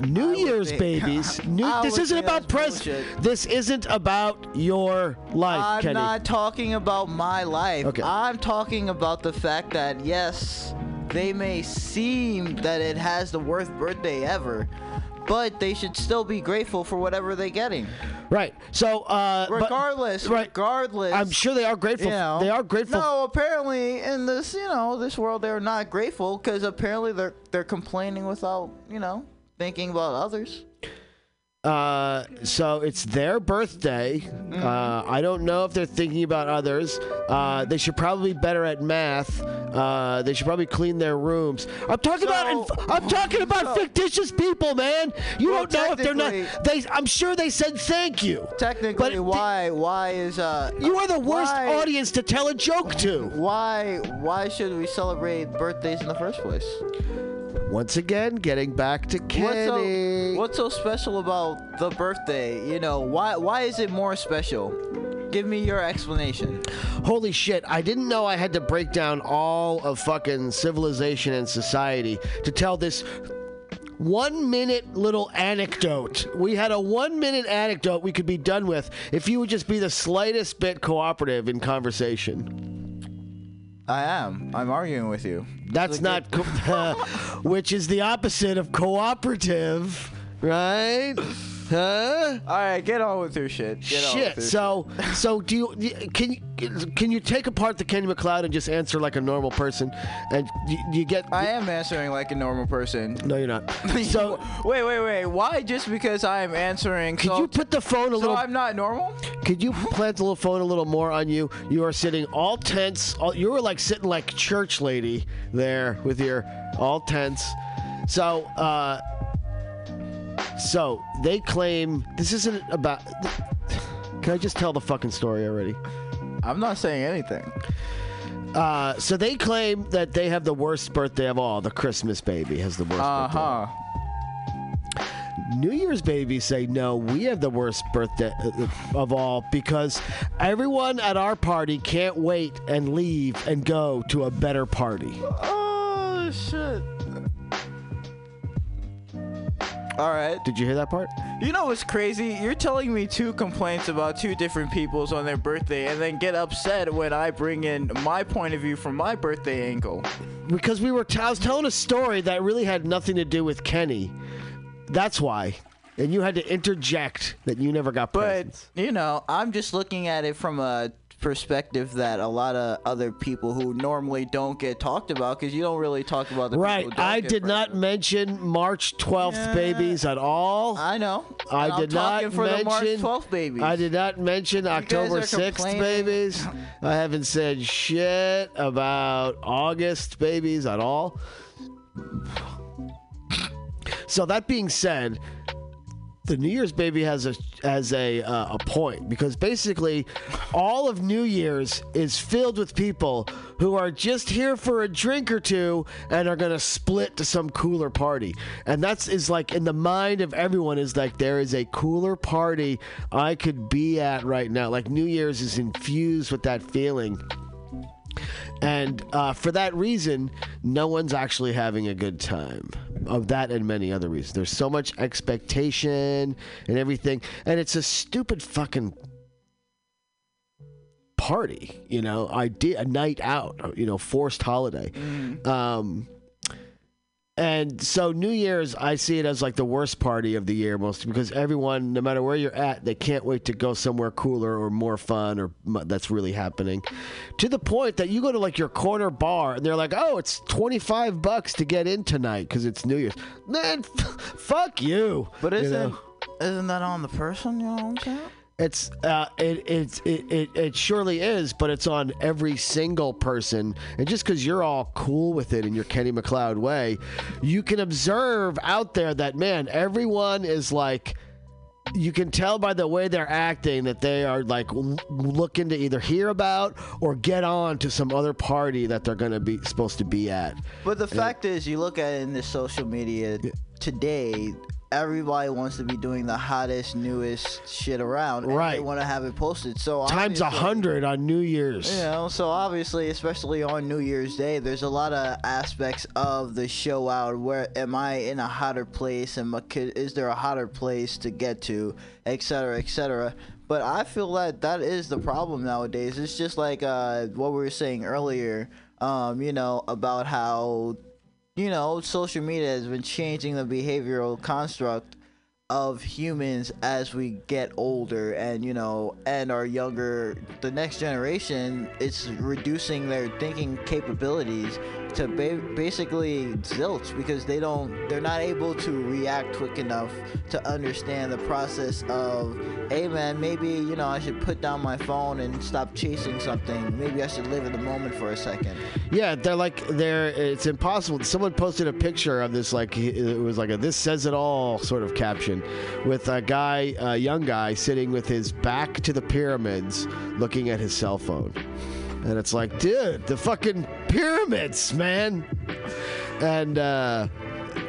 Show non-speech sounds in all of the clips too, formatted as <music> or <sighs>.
New would Year's babies. <laughs> New, this isn't about that's This isn't about your life, I'm Kenny. not talking about my life. Okay. I'm talking about the fact that yes, they may seem that it has the worst birthday ever, but they should still be grateful for whatever they're getting. Right. So, uh, but- Regardless, right. regardless. I'm sure they are grateful. you know, they are grateful. No, apparently in this, you know, this world they're not grateful because apparently they're they're complaining without, you know, thinking about others. Uh, so it's their birthday. Mm-hmm. Uh, I don't know if they're thinking about others. Uh, they should probably be better at math. Uh, they should probably clean their rooms. I'm talking about. So- I'm talking about fictitious people, man. You Well, don't know if they're not. They. I'm sure they said thank you. Technically, But why why is uh You are the worst why- audience to tell a joke to. why why should we celebrate birthdays in the first place? Once again, getting back to What's Kenny. so, what's so special about the birthday? You know, why why is it more special? Give me your explanation. Holy shit, I didn't know I had to break down all of fucking civilization and society to tell this one minute little anecdote. We had a one minute anecdote we could be done with if you would just be the slightest bit cooperative in conversation. I am. I'm arguing with you. That's not, co- <laughs> which is the opposite of cooperative, right? <laughs> Huh? All right, get on with your shit. Get on Shit. with your So, <laughs> so do you can you can you take apart the Kenny McLeod and just answer like a normal person? And you, you get I am answering like a normal person. no, you're not. <laughs> So wait, wait, wait. Why just because I am answering? could so, you put the phone a so little? So I'm not normal? Could you <laughs> plant the little phone a little more on you? You are sitting all tense. All, you were like sitting like church lady there with your all tense. So, uh, so they claim this isn't about. Can I just tell the fucking story already? I'm not saying anything. Uh, so they claim that they have the worst birthday of all. The Christmas baby has the worst Uh birthday. Uh huh. New Year's babies say no, we have the worst birthday uh, of all because everyone at our party can't wait and leave and go to a better party. Oh shit. All right. Did you hear that part? You know what's crazy? You're telling me two complaints about two different people's on their birthday and then get upset when I bring in my point of view from my birthday angle. Because we were t- I was telling a story that really had nothing to do with Kenny. That's why. And you had to interject that you never got But, presents. you know, I'm just looking at it from a perspective that a lot of other people who normally don't get talked about because you don't really talk about the Right. people who don't I did not presents. mention March 12th Yeah. babies at all. I know. I And did not for mention the March 12th babies. I did not mention October 6th babies. I haven't said shit about August babies at all. So that being said, the New Year's baby has a has a uh, a point because basically all of New Year's is filled with people who are just here for a drink or two and are gonna split to some cooler party, and that's is like in the mind of everyone is like there is a cooler party I could be at right now. Like New Year's is infused with that feeling. And uh, for that reason, no one's actually having a good time. Of that and many other reasons. There's so much expectation and everything. And it's a stupid fucking party, you know, idea, a night out, you know, forced holiday. Um, and so New Year's, I see it as like the worst party of the year, most because everyone, no matter where you're at, they can't wait to go somewhere cooler or more fun or that's really happening. To the point that you go to like your corner bar and they're like, "Oh, it's 25 bucks to get in tonight because it's New Year's." Man, f- <laughs> fuck you. But isn't know? isn't that on the person? You know what I'm saying? It's uh, it, it, it it surely is, but it's on every single person. And just because you're all cool with it in your Kenny McLeod way, you can observe out there that man, everyone is like. You can tell by the way they're acting that they are like l- looking to either hear about or get on to some other party that they're gonna be supposed to be at. But the fact is, you look at it in the social media today, everybody wants to be doing the hottest, newest shit around. And They Right. want to have it posted. So Times a hundred on New Year's. You know, so obviously, especially on New Year's Day, there's a lot of aspects of the show out. Where am I in a hotter place? Could- is there a hotter place to get to, et cetera, et cetera. But I feel that that is the problem nowadays. It's just like uh, what we were saying earlier. Um, you know about how you know social media has been changing the behavioral construct of humans as we get older and you know and our younger. The next generation it's reducing their thinking capabilities to ba- basically zilch because they don't they're not able to react quick enough to understand the process of hey man maybe you know i should put down my phone and stop chasing something maybe i should live in the moment for a second Yeah, they're like they're. It's impossible. Someone posted a picture of this like it was like a "this says it all" sort of caption, with a guy, a young guy, sitting with his back to the pyramids, looking at his cell phone, and it's like, dude, the fucking pyramids, man. And uh,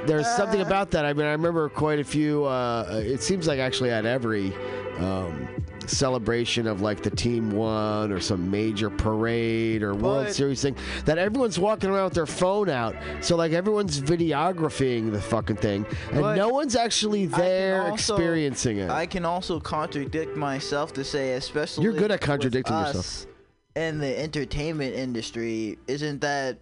there's something about that. I mean, I remember quite a few. Uh, it seems like actually at every. Um, celebration of like the team won or some major parade or World But- Series thing that everyone's walking around with their phone out. So like everyone's videographying the fucking thing, and no one's actually there also- experiencing it. I can also contradict myself to say, especially You're good at contradicting yourself. In the entertainment industry, isn't that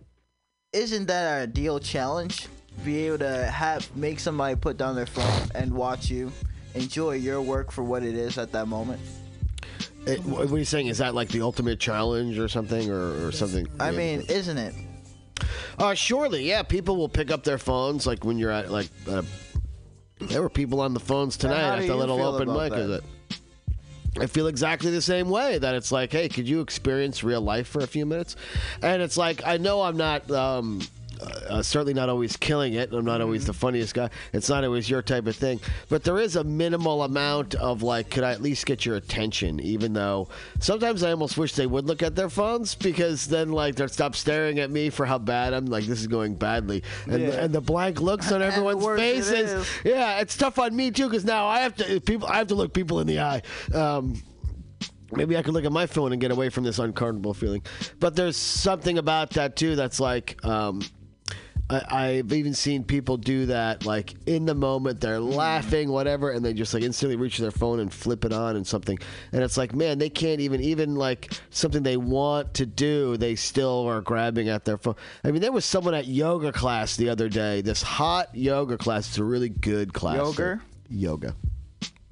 isn't that our ideal challenge? Be able to have make somebody put down their phone and watch you, enjoy your work for what it is at that moment. It- what are you saying? Is that like the ultimate challenge or something, or, or something? I yeah. mean, isn't it? Uh, surely, yeah. People will pick up their phones like when you're at like. Uh, there were people on the phones tonight at the little open mic. Is it? I feel exactly the same way. That it's like, hey, could you experience real life for a few minutes? And it's like, I know I'm not. Um, uh, certainly not always killing it. I'm not always the funniest guy. It's not always your type of thing. But there is a minimal amount of like, could I at least get your attention? Even though sometimes I almost wish they would look at their phones because then like they'd stop staring at me for how bad I'm. Like this is going badly, and Yeah. and the blank looks on <laughs> everyone's worse it faces. Yeah, it's tough on me too because now I have to people. I have to look people in the eye. Um, Maybe I could look at my phone and get away from this uncomfortable feeling. But there's something about that too that's like um, I, I've even seen people do that like in the moment they're mm. laughing whatever and they just like instantly reach their phone and flip it on and something. And it's like man they can't even even like something they want to do they still are grabbing at their phone. I mean there was someone at yoga class the other day this hot yoga class. It's a really good class. Yoga? yoga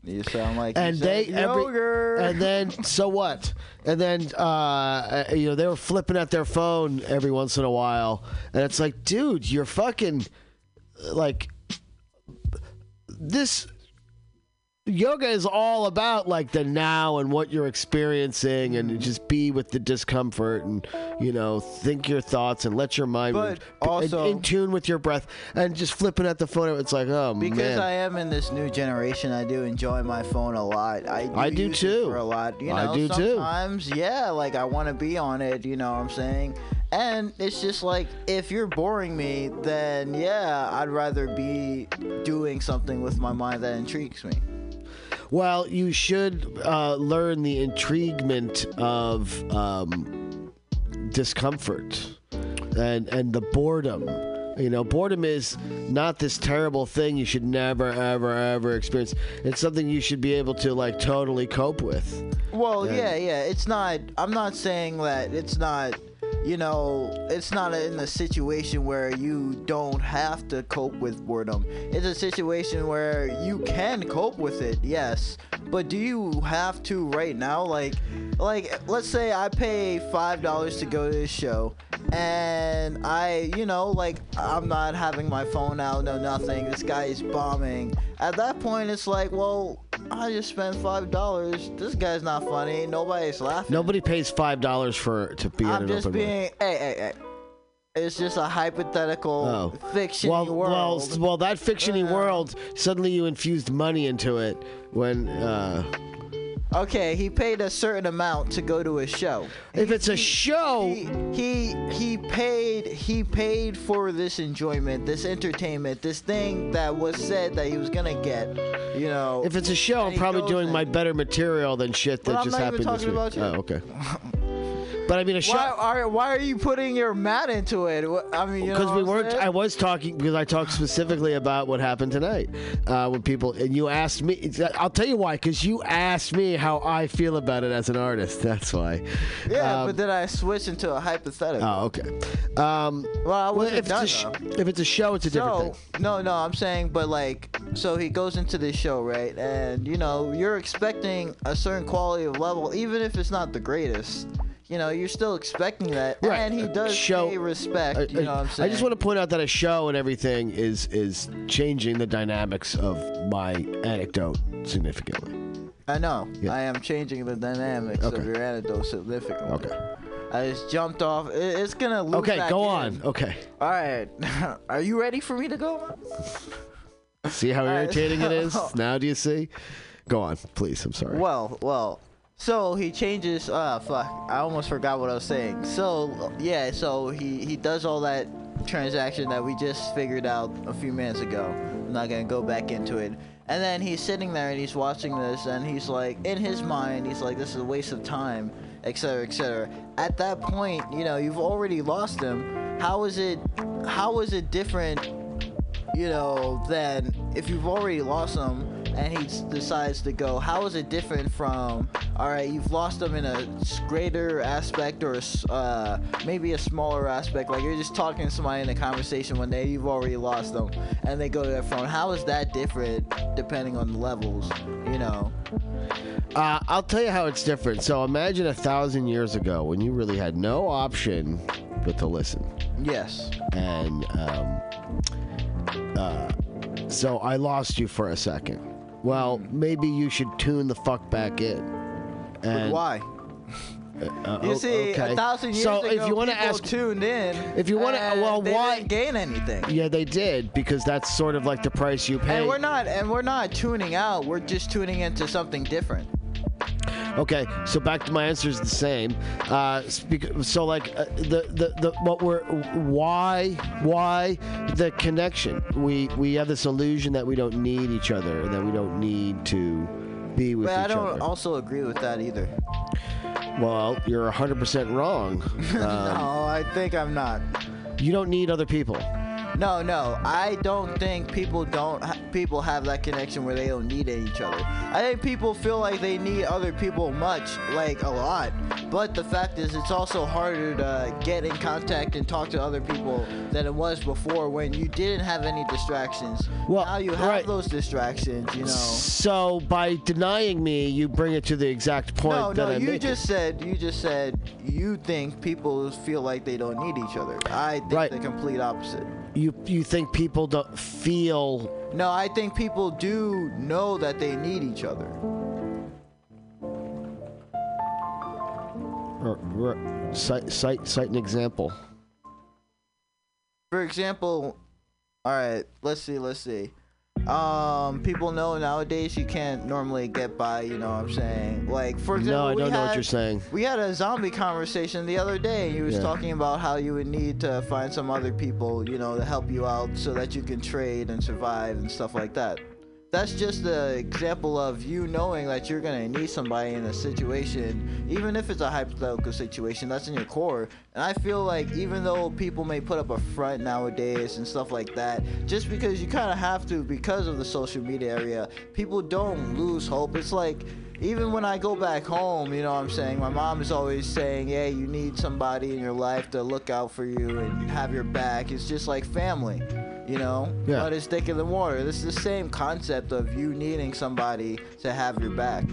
You sound like and they every, and then <laughs> so what? And then uh, uh, you know they were flipping at their phone every once in a while. And it's like dude you're fucking like this yoga is all about like the now and what you're experiencing and just be with the discomfort and you know think your thoughts and let your mind But also- in, in tune with your breath and just flipping at the phone it's like oh Because man I am in this new generation, I do enjoy my phone a lot. I do, I do too. For a lot, you know. I do too. sometimes, yeah, like I want to be on it. You know what I'm saying? And it's just like if you're boring me, then yeah, I'd rather be doing something with my mind that intrigues me. Well, you should uh, learn the intriguement of um, discomfort and and the boredom. You know, boredom is not this terrible thing you should never, ever, ever experience. It's something you should be able to like totally cope with. Well, Yeah. yeah, yeah. It's not. I'm not saying that it's not. You know, it's not in a situation where you don't have to cope with boredom. It's a situation where you can cope with it, yes. But do you have to right now? Like, like let's say I pay five dollars to go to this show, and I, you know, like I'm not having my phone out, no nothing. This guy is bombing. At that point, it's like, well, I just spent five dollars. This guy's not funny. Nobody's laughing. Nobody pays five dollars for to be I'm an just mic. being. Hey, hey, hey. It's just a hypothetical Oh. fiction Well, world. well, well, that fictiony Yeah. world. Suddenly, you infused money into it when. Uh, Okay, he paid a certain amount to go to a show. If it's a show, He he he paid he paid for this enjoyment, this entertainment, this thing that was said that he was gonna get. You know. if it's a show, and I'm he probably goes doing and- my better material than shit that I'm just not even happened this talking week. about you. Oh, okay. <laughs> But I mean, a show. Why are why are you putting your mat into it? I mean, because we weren't. saying? I was talking because I talked specifically about what happened tonight uh, when people and you asked me. I'll tell you why. Because you asked me how I feel about it as an artist. <laughs> That's why. Yeah, Um, but then I switched into a hypothetical. Oh, okay. Um, well, I well, if, done it's a sh- if it's a show, it's a different thing. no, no, I'm saying, but like, so he goes into this show, right? And you know, you're expecting a certain quality of level, even if it's not the greatest. You know, you're still expecting that, Right. and he does Show- pay respect. You know what I'm saying? I just want to point out that a show and everything is is changing the dynamics of my anecdote significantly. I know. Yeah. I am changing the dynamics Okay. of your anecdote significantly. Okay. I just jumped off. It's gonna loop Okay, go in. on. Okay. All right. <laughs> Are you ready for me to go? See how irritating it is? <laughs> Now do you see? Go on, please. I'm sorry. Well, well. So he changes. Ah, fuck. I almost forgot what I was saying. So yeah. So he he does all that transaction that we just figured out a few minutes ago. I'm not gonna go back into it. And then he's sitting there and he's watching this and he's like, in his mind, he's like, this is a waste of time, etc., etc. At that point, you know, you've already lost him. How is it? How is it different? you know, than if you've already lost him and he decides to go, how is it different from, all right, you've lost them in a greater aspect or uh, maybe a smaller aspect, like you're just talking to somebody in a conversation one day, you've already lost them, and they go to their phone. How is that different depending on the levels, you know? Uh, I'll tell you how it's different. So imagine a thousand years ago when you really had no option but to listen. Yes. And um, uh, so I lost you for a second. Well, maybe you should tune the fuck back in. But And, why? <laughs> uh, You see, okay. a thousand years so ago, if you want to people ask, tuned in. If you wanna- well, they why- didn't gain anything? yeah, they did because that's sort of like the price you pay. And we're not and we're not tuning out. We're just tuning into something different. Okay, so back to my answer is the same. Uh, speak, so like uh, the, the the what we're why why the connection? We we have this illusion that we don't need each other and that we don't need to be with But each other. I don't other. also agree with that either. well, you're 100% wrong. <laughs> Um, no, I think I'm not. You don't need other people. No, no, I don't think people don't ha- people have that connection where they don't need each other. I think people feel like they need other people much, like a lot. But the fact is, it's also harder to get in contact and talk to other people than it was before when you didn't have any distractions. Well, now you have right. those distractions, you know. So by denying me, you bring it to the exact point No, no, I you just said you just said you think people feel like they don't need each other. I think Right. the complete opposite. You you think people don't feel No, I think people do know that they need each other. or, or cite, cite cite an example. For example, all right, let's see, let's see. Um, people know nowadays you can't normally get by. You know what I'm saying? Like for example, No, I we don't know what had- you're saying. We had a zombie conversation the other day. He was Yeah. talking about how you would need to find some other people, you know, to help you out so that you can trade and survive and stuff like that. That's just the example of you knowing that you're gonna need somebody in a situation, even if it's a hypothetical situation. That's in your core. And I feel like even though people may put up a front nowadays and stuff like that, just because you kind of have to because of the social media area, people don't lose hope. It's like even when I go back home, you know what I'm saying? My mom is always saying, hey, you need somebody in your life to look out for you and have your back. It's just like family, you know? Yeah. But it's thicker than water. This is the same concept of you needing somebody to have your back.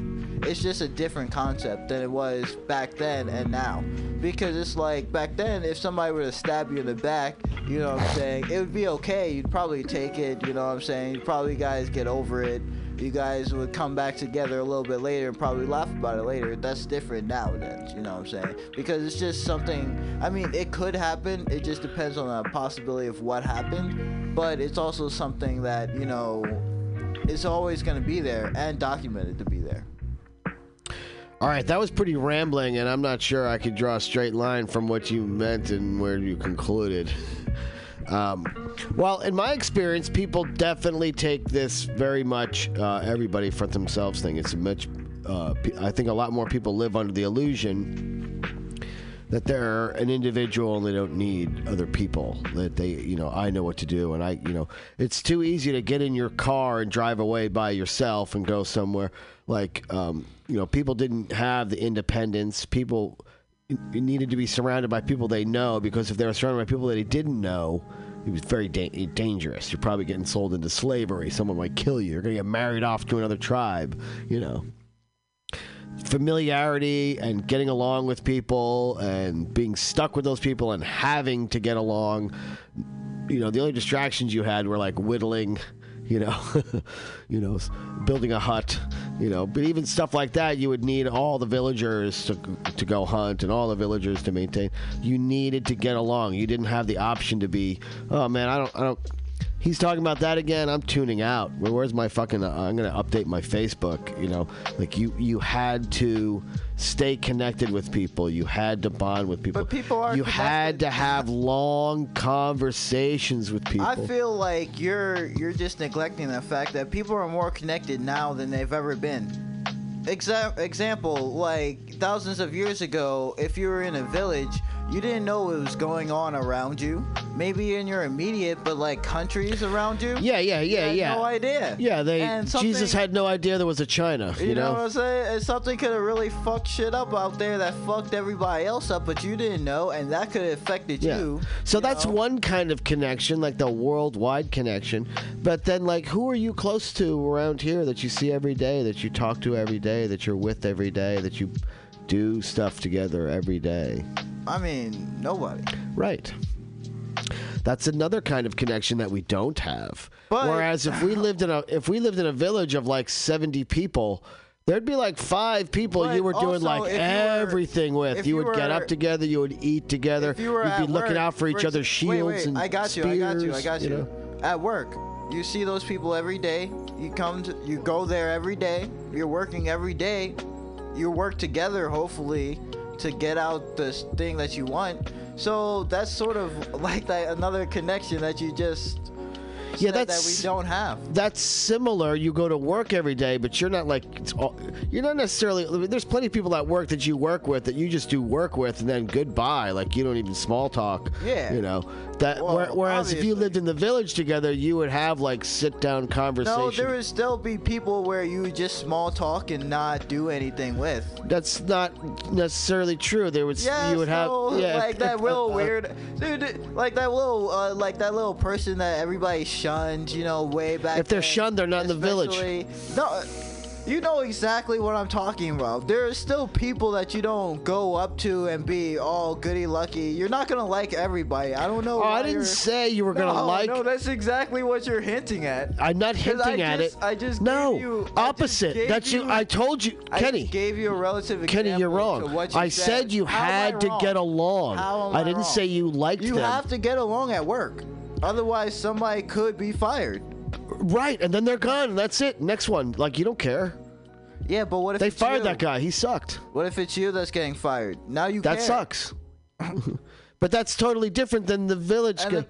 It's just a different concept than it was back then and now. Because it's like back then, if somebody were to stab you in the back, you know what I'm saying? It would be okay. You'd probably take it, you know what I'm saying? You'd probably guys get over it you guys would come back together a little bit later and probably laugh about it later. That's different now nowadays, you know what I'm saying? Because it's just something, I mean, it could happen. It just depends on the possibility of what happened. But it's also something that, you know, is always going to be there and documented to be there. All right, that was pretty rambling, and I'm not sure I could draw a straight line from what you meant and where you concluded. <laughs> Um, well, in my experience, people definitely take this very much uh, everybody for themselves thing. It's much, uh, I think a lot more people live under the illusion that they're an individual and they don't need other people. That they, you know, I know what to do, and I, you know, it's too easy to get in your car and drive away by yourself and go somewhere. Like, um, you know, people didn't have the independence. People needed to be surrounded by people they know because if they were surrounded by people that they didn't know, it was very da- dangerous. You're probably getting sold into slavery. Someone might kill you. You're going to get married off to another tribe, you know. Familiarity and getting along with people and being stuck with those people and having to get along. You know, the only distractions you had were like whittling, you know, <laughs> you know, building a hut, you know. But even stuff like that, you would need all the villagers to to go hunt and all the villagers to maintain. You needed to get along. You didn't have the option to be, oh man, I don't, I don't. He's talking about that again. I'm tuning out. Where's my fucking? Uh, I'm gonna update my Facebook. You know, like you, you had to stay connected with people. You had to bond with people. But people are You had to have long conversations with people. I feel like you're you're just neglecting the fact that people are more connected now than they've ever been. Exa- example, like thousands of years ago, if you were in a village, you didn't know what was going on around you. Maybe in your immediate, but like countries around you. yeah, yeah, yeah, had yeah. No idea. Yeah, they. Jesus had no idea there was a China. You, You know, know. what I'm saying? And something could have really fucked shit up out there that fucked everybody else up, but you didn't know, and that could have affected Yeah. you. So you that's know? one kind of connection, like the worldwide connection. But then, like, who are you close to around here that you see every day, that you talk to every day, that you're with every day, that you do stuff together every day? I mean, nobody. Right. That's another kind of connection that we don't have. But- Whereas if we lived in a if we lived in a village of like 70 people, there'd be like five people you were doing also, like if you were- everything with. if You, you would get were- up together, you would eat together, If you were would be at looking work, out for each other's shields wait, wait, and I got you. I got you. I spears, got you. know? At work, you see those people every day. You come to, you go there every day. You're working every day. You work together, hopefully, to get out this thing that you want. So that's sort of like that another connection that you just Yeah, said that we don't have. that's similar. You go to work every day, but you're not like it's all, you're not necessarily. I mean, there's plenty of people at work that you work with that you just do work with, and then goodbye. Like you don't even small talk. Yeah. You know that. Well, where, whereas if you lived in the village together, you would have like sit down conversation. No, there would still be people where you would just small talk and not do anything with. That's not necessarily true. There was Yeah, you would so, have <laughs> yeah, like if- that if- little uh, <laughs> weird dude, like that little, uh, like that little person that everybody shunned, you know, way back. If they're then, shunned, they're not in the village. No, you know exactly what I'm talking about. There are still people that you don't go up to and be all goody lucky. You're not gonna like everybody. I don't know. Oh, I didn't say you were gonna no, like. No, that's exactly what you're hinting at. I'm not hinting at just- it. I just no gave you- opposite. That's you. you- I told you, Kenny. gave you a relative Kenny, you're wrong. what you I said you How had to get along. I I didn't wrong? say you liked You them. have to get along at work. Otherwise, somebody could be fired. Right, and then they're gone. and That's it. Next one. Like you don't care. Yeah, but what if They fired you? that guy. He sucked. What if it's you that's getting fired? Now you That care. sucks. <laughs> but that's totally different than the village. Guy. the-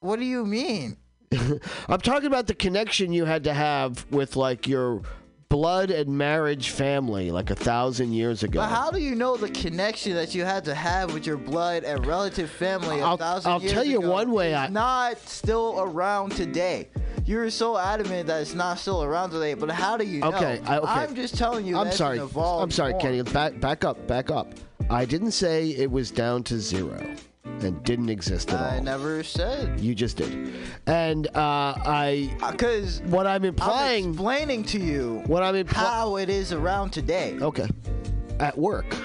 What do you mean? <laughs> I'm talking about the connection you had to have with like your blood and marriage family, like a thousand years ago. But how do you know the connection that you had to have with your blood and relative family a I'll- thousand I'll years ago? I'll tell you one way is I- not still around today? You're so adamant that it's not still around today, but how do you know? Okay, I- okay. I'm just telling you. I'm sorry. I'm sorry, form. Kenny. Back, back up, back up. I didn't say it was down to zero and didn't exist at all. I never said. You just did. And uh, I, Because what I'm implying, I'm explaining to you what I'm implying. how it is around today. Okay. At work.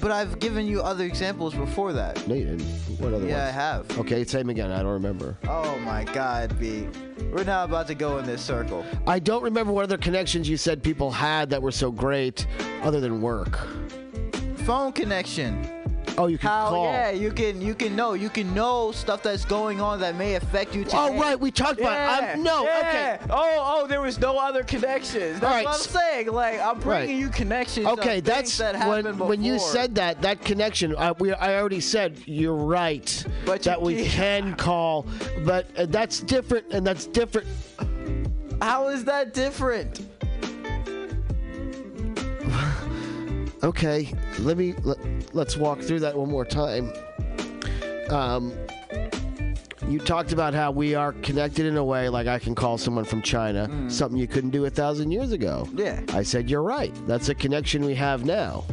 But I've given you other examples before that. No, you didn't. What other ones? Yeah, I have. Okay, them again. I don't remember. Oh my God, B. We're now about to go in this circle. I don't remember what other connections you said people had that were so great other than work. Phone connection. Oh, you can how, call. Yeah, you can you can know you can know stuff that's going on that may affect you today. Oh, right, we talked about it. I'm- no, yeah. okay. Oh, oh, there was no other connections. That's right, what I'm saying. Like I'm bringing Right. you connections. Okay, that's that when before. when you said that that connection. I, we, I already said you're right But that we can call, but uh, that's different, and that's different. How is that different? Okay, let me let, let's walk through that one more time. Um, you talked about how we are connected in a way like I can call someone from China, something you couldn't do a thousand years ago. Mm. Yeah. I said you're right. That's a connection we have now.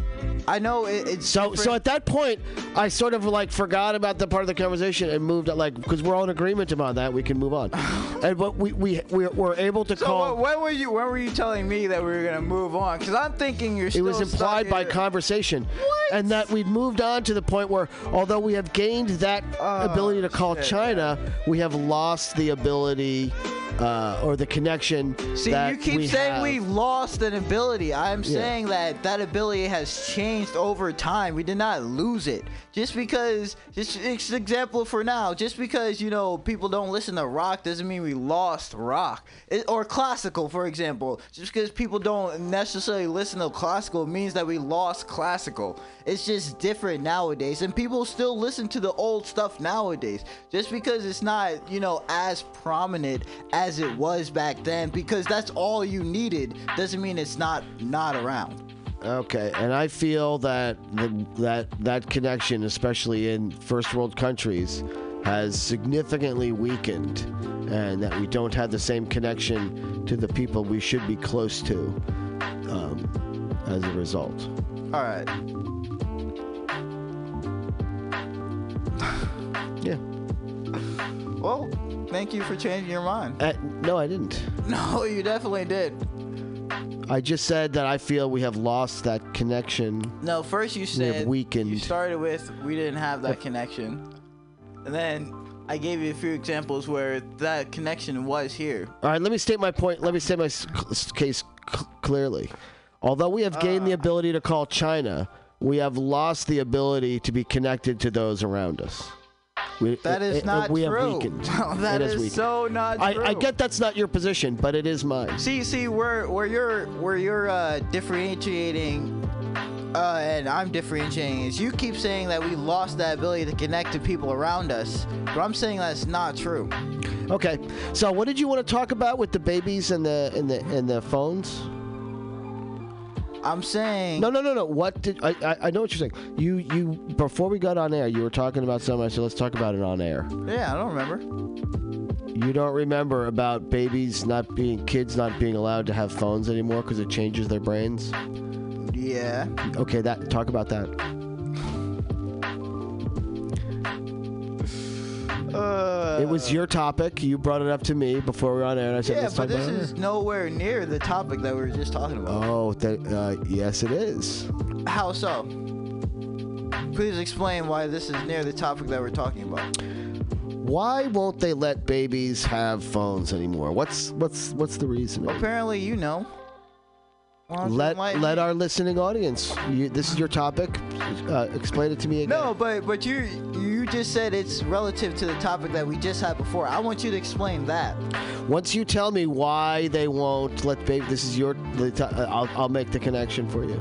I know it, it's So, different. so at that point, I sort of like forgot about the part of the conversation and moved like because we're all in agreement about that, we can move on. <laughs> and but we we we were able to So call. wh- when were you when were you telling me that we were gonna move on? Because I'm thinking you're. it was implied by conversation, What? and that we'd moved on to the point where, although we have gained that Oh, ability to call shit, China, we have lost the ability uh, or the connection. See, that you keep we saying have. we've lost an ability. I'm saying that that ability has changed over time. We did not lose it. Just because, just it's an example for now. Just because you know people don't listen to rock doesn't mean we lost rock. It, or classical, for example. Just because people don't necessarily listen to classical means that we lost classical. It's just different nowadays, and people still listen to the old stuff nowadays. Just because it's not, you know, as prominent as it was back then, because that's all you needed, doesn't mean it's not not around. Okay, and I feel that the, that that connection, especially in first world countries, has significantly weakened, and that we don't have the same connection to the people we should be close to um, as a result. All right. Well, thank you for changing your mind. Uh, no, I didn't. <laughs> No, you definitely did. I just said that I feel we have lost that connection. No, first you We have said weakened. you started with we didn't have that connection, and then I gave you a few examples where that connection was here. All right, let me state my point. Let me state my case c- clearly. Although we have gained the ability to call China, we have lost the ability to be connected to those around us. We, That is it- not we true. have weakened. <laughs> that it is weakened. so not I, true. I get that's not your position, but it is mine. See, see, where where you're where you're uh, differentiating, uh, and I'm differentiating is you keep saying that we lost that ability to connect to people around us, but I'm saying that's not true. Okay, so what did you want to talk about with the babies and the and the and the phones? I'm saying No, no, no, no. What did I? I, I know what you're saying. You you before we got on air, you were talking about something. I said let's talk about it on air. Yeah, I don't remember. You don't remember about babies not being kids not being allowed to have phones anymore because it changes their brains. Yeah. Okay, that talk about that. Uh, It was your topic. You brought it up to me before we were on air, and I said yeah, let's but this about it. is nowhere near the topic that we were just talking about. Oh, that, uh, yes, it is. How so? Please explain why this is near the topic that we're talking about. Why won't they let babies have phones anymore? What's what's what's the reason? Apparently, you know. Why Let enlighten let our listening audience. You, this is your topic. Uh, explain it to me again. No, but but you you just said it's relative to the topic that we just had before. I want you to explain that. Once you tell me why they won't let baby, this is your. The to, uh, I'll I'll make the connection for you.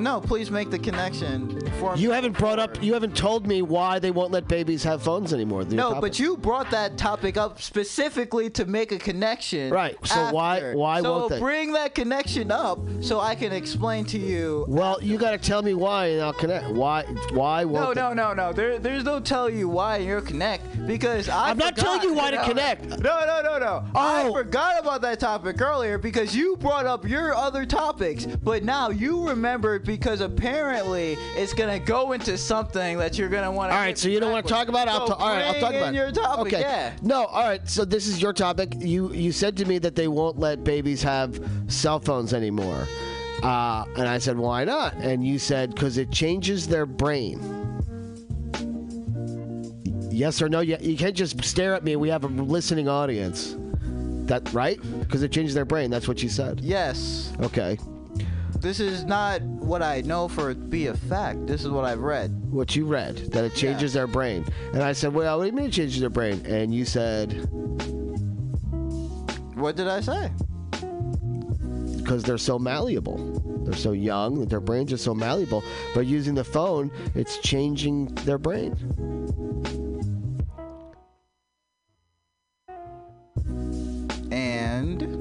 No, please make the connection for. You haven't brought up. You haven't told me why they won't let babies have phones anymore. No, topic. but you brought that topic up specifically to make a connection. Right, so why- after. why so won't they? So bring that connection up so I can explain to you. Well, you got to tell me why, and I'll connect. Why? Why No, won't? no, no, no. There, there's no tell you why you're connect because I. I'm not telling you why to connect. No, no, no, no. I Oh. forgot about that topic earlier because you brought up your other topics, but now you remembered because apparently it's gonna go into something that you're gonna want to. All right, so you don't want to talk about it. I'll So ta- all right, I'll talk about it. your topic, Okay. yeah. No, all right. So this is your topic. You you said to me that they won't let babies have cell phones anymore, uh, and I said why not? And you said because it changes their brain. Yes or no? You, you can't just stare at me. We have a listening audience. That right? Because it changes their brain. That's what you said. Yes. Okay. This is not what I know for be a fact. This is what I've read. What you read that it changes their brain, and I said, "Well, what do you mean it changes their brain?" And you said, What did I say? "Because they're so malleable. They're so young that their brains are so malleable. But using the phone, it's changing their brain." And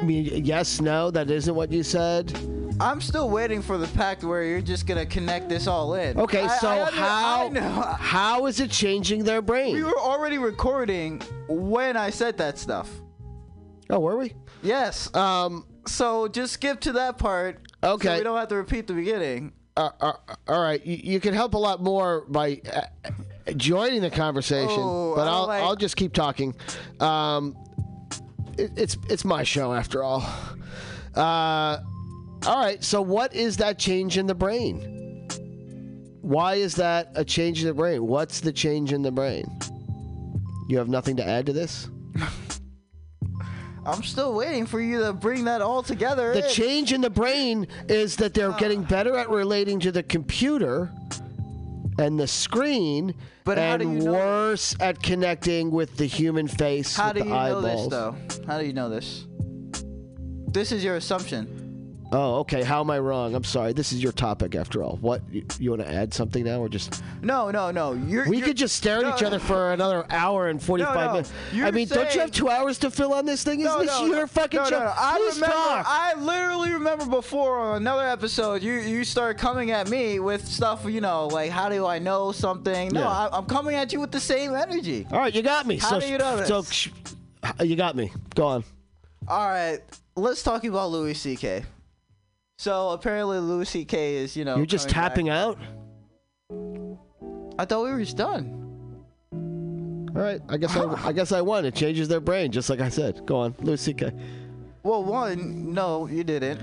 I mean, yes, no, that isn't what you said. I'm still waiting for the pact where you're just gonna connect this all in. Okay, I- so I under- how <laughs> how is it changing their brain? We were already recording when I said that stuff. oh, were we? Yes. Um. So just skip to that part. So Okay. we don't have to repeat the beginning. Uh, uh, all right. You, you can help a lot more by uh, joining the conversation, Oh, but I'll, like- I'll just keep talking. Um. It, it's it's my show after all. Uh. All right. So what is that change in the brain? Why is that a change in the brain? What's the change in the brain? You have nothing to add to this? <laughs> I'm still waiting for you to bring that all together. The in. change in the brain is that they're getting better at relating to the computer and the screen, But how and do you know worse at connecting with the human face How with do the you know eyeballs. this though? How do you know this? This is your assumption. Oh, okay. How am I wrong? I'm sorry. This is your topic after all. What you, you want to add something now, or just No, no, no. You're, we you're- could just stare at no, each other for another hour and 45 No, minutes. You're I mean, don't you have two hours to fill on this thing? No, this your fucking show? No, no. I Please remember. talk. I literally remember before on another episode, you you start coming at me with stuff. You know, like how do I know something? No, Yeah. I, I'm coming at you with the same energy. all right, you got me. How so, do you know so this? sh- you got me. Go on. All right, let's talk about Louis C.K. So apparently Louis C.K. is you know. You're just coming back- tapping out. I thought we were just done. All right, I guess I, <laughs> I guess I won. It changes their brain, just like I said. Go on, Louis C.K. Well, one, no, you didn't.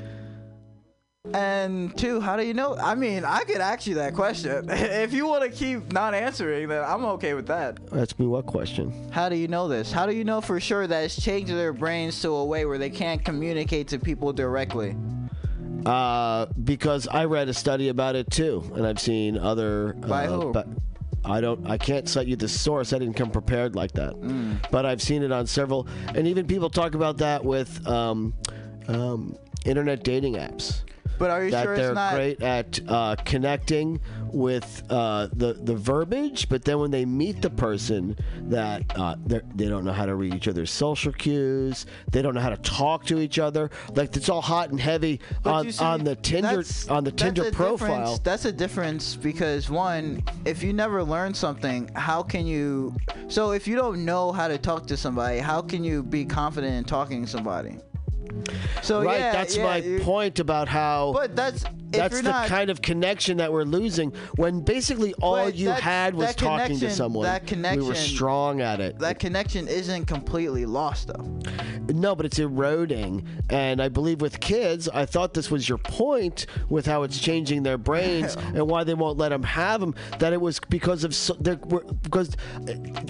And two, how do you know? I mean, I could ask you that question. <laughs> if you want to keep not answering, then I'm okay with that. Ask me. What question? How do you know this? How do you know for sure that it's changed their brains to a way where they can't communicate to people directly? Uh, because I read a study about it too, and I've seen other. By uh, who? But I don't. I can't cite you the source. I didn't come prepared like that. Mm. But I've seen it on several, and even people talk about that with um, um, internet dating apps. But are you that sure they're it's not? great at uh, connecting with uh, the the verbiage, but then when they meet the person, that uh, they're- don't know how to read each other's social cues. They don't know how to talk to each other. Like it's all hot and heavy on, see, on the Tinder on the Tinder profile. That's a difference because one, if you never learn something, how can you? So if you don't know how to talk to somebody, how can you be confident in talking to somebody? So right, yeah, that's yeah, my you- point about how. But that's that's the not, kind of connection that we're losing when basically all you that- had was talking to someone. that connection. we were strong at it. that connection isn't completely lost though. No, but it's eroding. And I believe with kids, I thought this was your point with how it's changing their brains <laughs> and why they won't let them have them. That it was because of so, because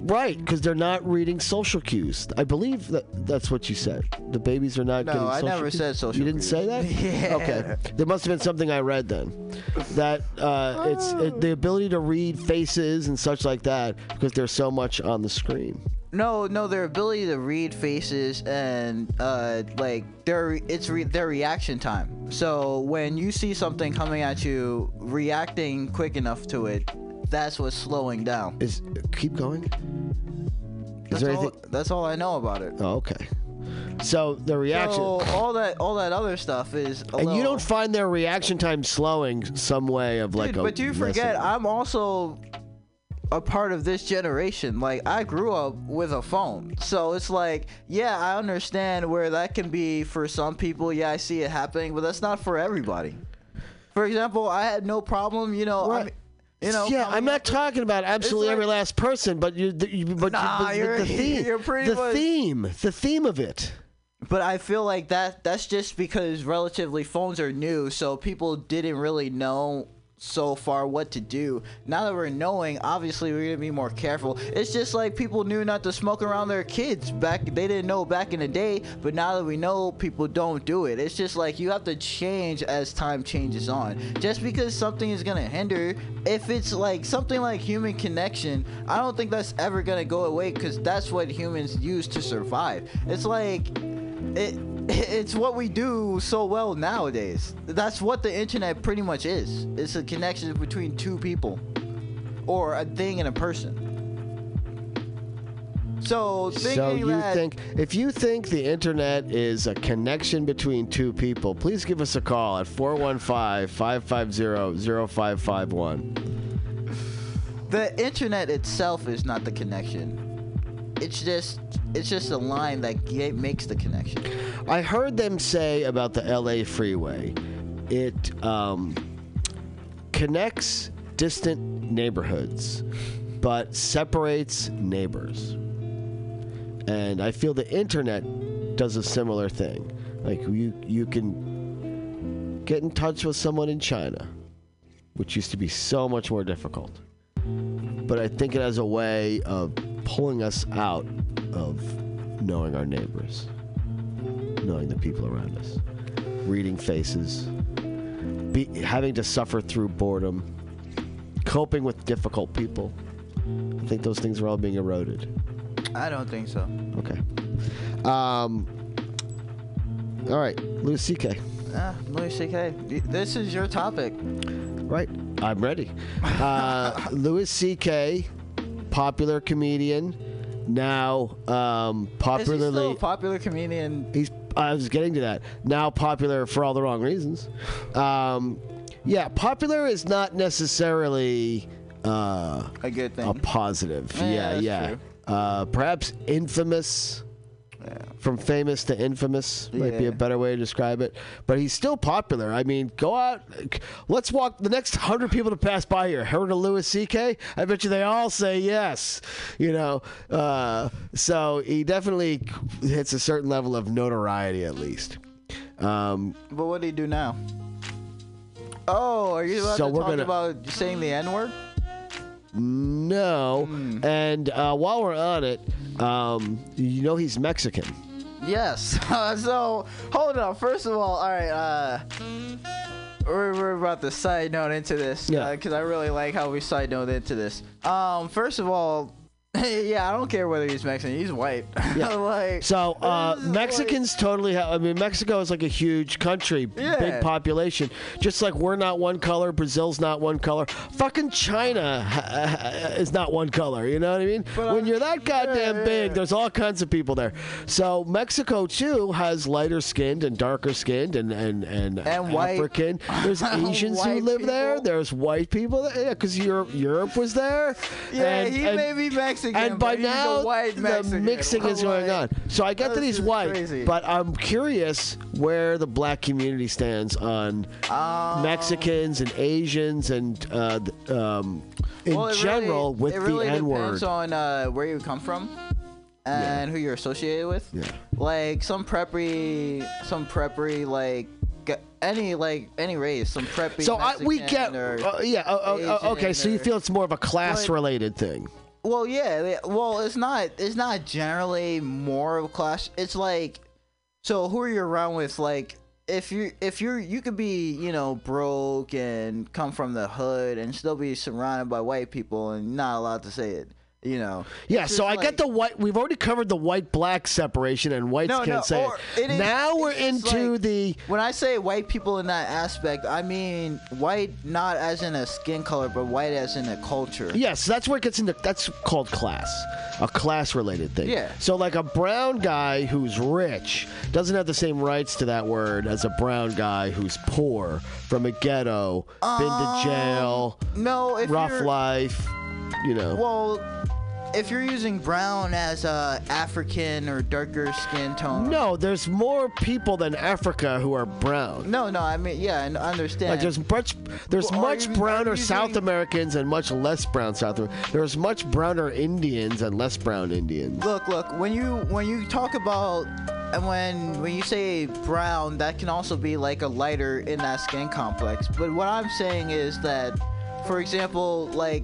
right because they're not reading social cues. I believe that that's what you said. The babies are not No, getting. I social never cues. said social You didn't cues. say that. <laughs> Yeah. Okay. There must have been something I read then. That uh, it's it, the ability to read faces and such like that because there's so much on the screen. No, no, their ability to read faces and uh, like their it's re- their reaction time. So when you see something coming at you, reacting quick enough to it, that's what's slowing down. Is keep going. Is That's there all, anything? that's all I know about it. Oh, okay. So the reaction, So all that all that other stuff is. A and you little- don't find their reaction time slowing some way of like Dude, a. but you forget, lesson. I'm also a part of this generation. Like, I grew up with a phone. So it's like, yeah, I understand where that can be for some people. Yeah, I see it happening, but that's not for everybody. For example, I had no problem, you know. I Right. mean, you know, yeah, I'm not talking about absolutely like- every last person, but you, the, you but, you- Nah, but you're- the theme, <laughs> you're pretty the much- theme, the theme of it. But I feel like that that's just because relatively phones are new, so people didn't really know so far what to do. Now that we're knowing, obviously we're gonna be more careful. It's just like people knew not to smoke around their kids back. They didn't know back in the day, but now that we know, people don't do it. It's just like you have to change as time changes on. Just because something is gonna hinder, if it's like something like human connection, I don't think that's ever gonna go away because that's what humans use to survive. It's like it <laughs> it's what we do so well nowadays. That's what the internet pretty much is. It's a connection between two people or a thing and a person. So So you that think if you think the internet is a connection between two people, please give us a call at 415-550-0551. the internet itself is not the connection. It's just it's just a line that makes the connection. I heard them say about the LA freeway, it um, connects distant neighborhoods, but separates neighbors. And I feel the internet does a similar thing. Like you, you can get in touch with someone in China, which used to be so much more difficult. But I think it has a way of pulling us out of knowing our neighbors knowing the people around us, reading faces, be, having to suffer through boredom, coping with difficult people. I think those things are all being eroded. I don't think so. Okay. Um. All right, Louis C.K. Ah, Louis C.K. This is your topic. Right, I'm ready. Uh, <laughs> Louis C.K. Popular comedian, now um, popularly. still a popular comedian? he's I was getting to that. Now popular for all the wrong reasons. Um, yeah, popular is not necessarily uh, A good thing. a positive. Yeah, Yeah, yeah. Uh, perhaps infamous. Yeah. From famous to infamous might be a better way to describe it. But he's still popular. I mean, go out. Let's walk the next hundred people to pass by here. Heard of Louis C.K.? I bet you they all say yes. You know, uh, so he definitely hits a certain level of notoriety at least. Um, But what do you do now? Oh, are you about So to talk gonna- about saying the N word? no, Hmm. and uh, while we're on it, um, you know he's Mexican. Yes. <laughs> so hold on. First of all, all right. Uh, we're, we're about to side note into this. Yeah. Because I really like how we side note into this. Um, first of all, <laughs> yeah, I don't care whether he's Mexican. He's white. <laughs> Yeah. <laughs> like. So uh, Mexicans totally have. I mean, Mexico is like a huge country, Yeah. big population. Just like we're not one color, Brazil's not one color. Fucking China ha- is not one color. You know what I mean? But when I'm- you're that goddamn yeah, big, there's all kinds of people there. So Mexico too has lighter skinned and darker skinned and and and, And white. African. There's Asians who White live there. There's white people. There. Yeah, because Europe Europe was there. yeah, and, he and- may be Mexican. And by but he's a now the Mexican. mixing is going on. So I get that he's white, crazy. but I'm curious where the black community stands on Um, Mexicans and Asians and uh, um, in well, general really, with it really the N depends on uh, where you come from and who you're associated with. Yeah. Like some preppy, some preppy like any like any race, some preppy. So I, we get, uh, yeah, uh, uh, uh, okay. So you feel it's more of a class-related thing. Well, yeah. they- Well, it's not. It's not generally more of a clash. It's like, so who are you around with? Like, if you if you're you could be you know broke and come from the hood and still be surrounded by white people and not allowed to say it. You know. Yeah, so I get the white. We've already covered the white-black separation, and whites No, can't no, say it. is- now we're into like- the When I say white people in that aspect, I mean white not as in a skin color, but white as in a culture. Yes, that's where it gets into. That's called class, a class-related thing. Yeah. So like a brown guy who's rich doesn't have the same rights to that word as a brown guy who's poor from a ghetto, been to um, jail, No, rough life. You know. Well, if you're using brown as a African or darker skin tone. no, there's more people than Africa who are brown. No, no, I mean, yeah, I understand. Like there's much, there's Well, much browner South Americans and much less brown South. There's much browner Indians and less brown Indians. look, look, when you when you talk about and when when you say brown, that can also be like a lighter in that skin complex. But what I'm saying is that, for example, like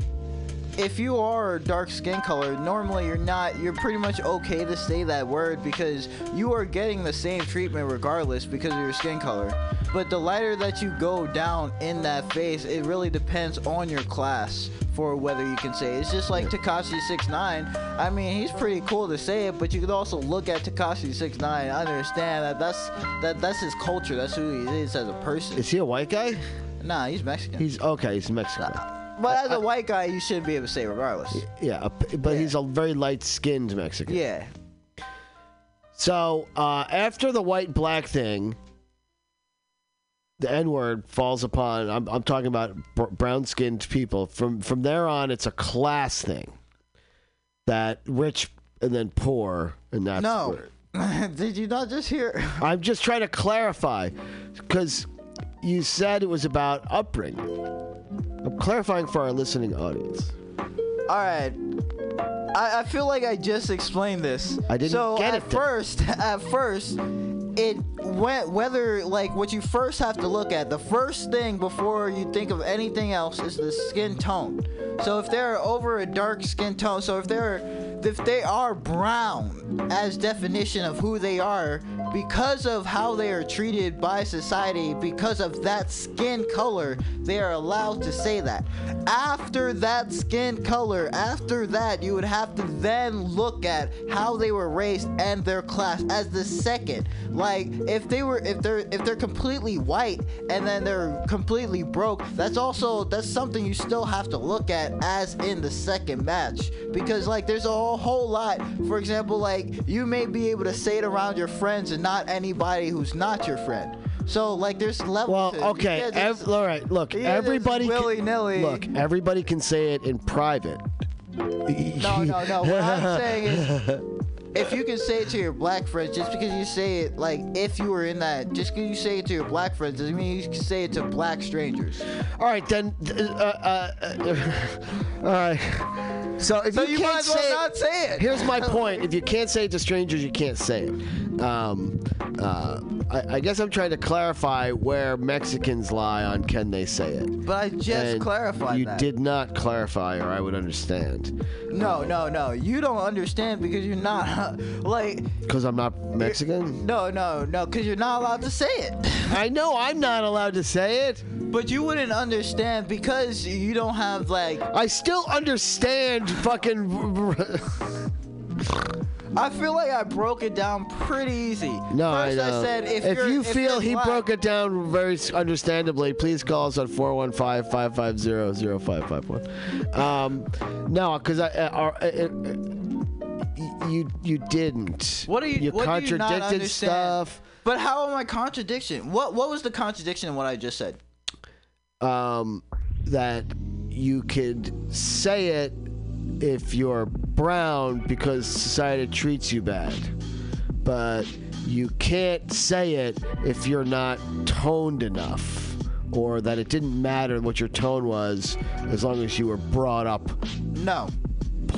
if you are dark skin color, normally you're not. You're pretty much okay to say that word because you are getting the same treatment regardless because of your skin color. But the lighter that you go down in that face, it really depends on your class for whether you can say it. It's just like Tekashi 69. I mean, he's pretty cool to say it, but you could also look at Tekashi 69 understand that that's that that's his culture. That's who he is as a person. Is he a white guy? Nah, he's Mexican. He's okay. He's Mexican. But as a white guy, you shouldn't be able to say regardless. Yeah, but he's a very light-skinned Mexican. Yeah. So uh, after the white black thing, the N word falls upon. I'm, I'm talking about br- brown skinned people. From from there on, it's a class thing. That rich and then poor, and that's No. <laughs> Did you not just hear? <laughs> I'm just trying to clarify, because you said it was about upbringing. I'm clarifying for our listening audience. All right. I, I feel like I just explained this. I didn't so get at it then. first, <laughs> at first, it went whether like what you first have to look at. The first thing before you think of anything else is the skin tone. So if they're over a dark skin tone, so if they're if they are brown as definition of who they are because of how they are treated by society because of that skin color they are allowed to say that. After that skin color after that you would have to then look at how they were raised and their class as the second. Like if they were if they're if they're completely white and then they're completely broke that's also that's something you still have to look at as in the second match because like there's a whole, whole lot for example like you may be able to say it around your friends and not anybody who's not your friend so like there's levels Well, to okay. Ev- all right. Look, everybody. can- willy-nilly- Look, everybody can say it in private. no no no what i'm <laughs> saying is if you can say it to your black friends just because you say it like if you were in that just because you say it to your black friends doesn't mean you can say it to black strangers All right, then. Uh, uh, uh, <laughs> all right. So if so you, you, can't might as well say not say it here's my <laughs> point: if you can't say it to strangers, you can't say it. Um, uh, I, I guess I'm trying to clarify where Mexicans lie on can they say it. but i just And clarified You that did not clarify, or I would understand. no no no you don't understand because you're not <laughs> like Because I'm not Mexican. no no no because you're not allowed to say it <laughs> I know I'm not allowed to say it. but you wouldn't understand because you don't have like I still understand fucking. <laughs> I feel like I broke it down pretty easy. No, First I know. said if, if you're, if feel he black- broke it down very understandably, please call us on 415-550-0551. Um, no, because I, uh, uh, y- you you didn't. What do you? You what do you not contradicted stuff. But how am I contradiction? What What was the contradiction in what I just said? Um, that you could say it if you're brown because society treats you bad, but you can't say it if you're not toned enough, or that it didn't matter what your tone was as long as you were brought up No.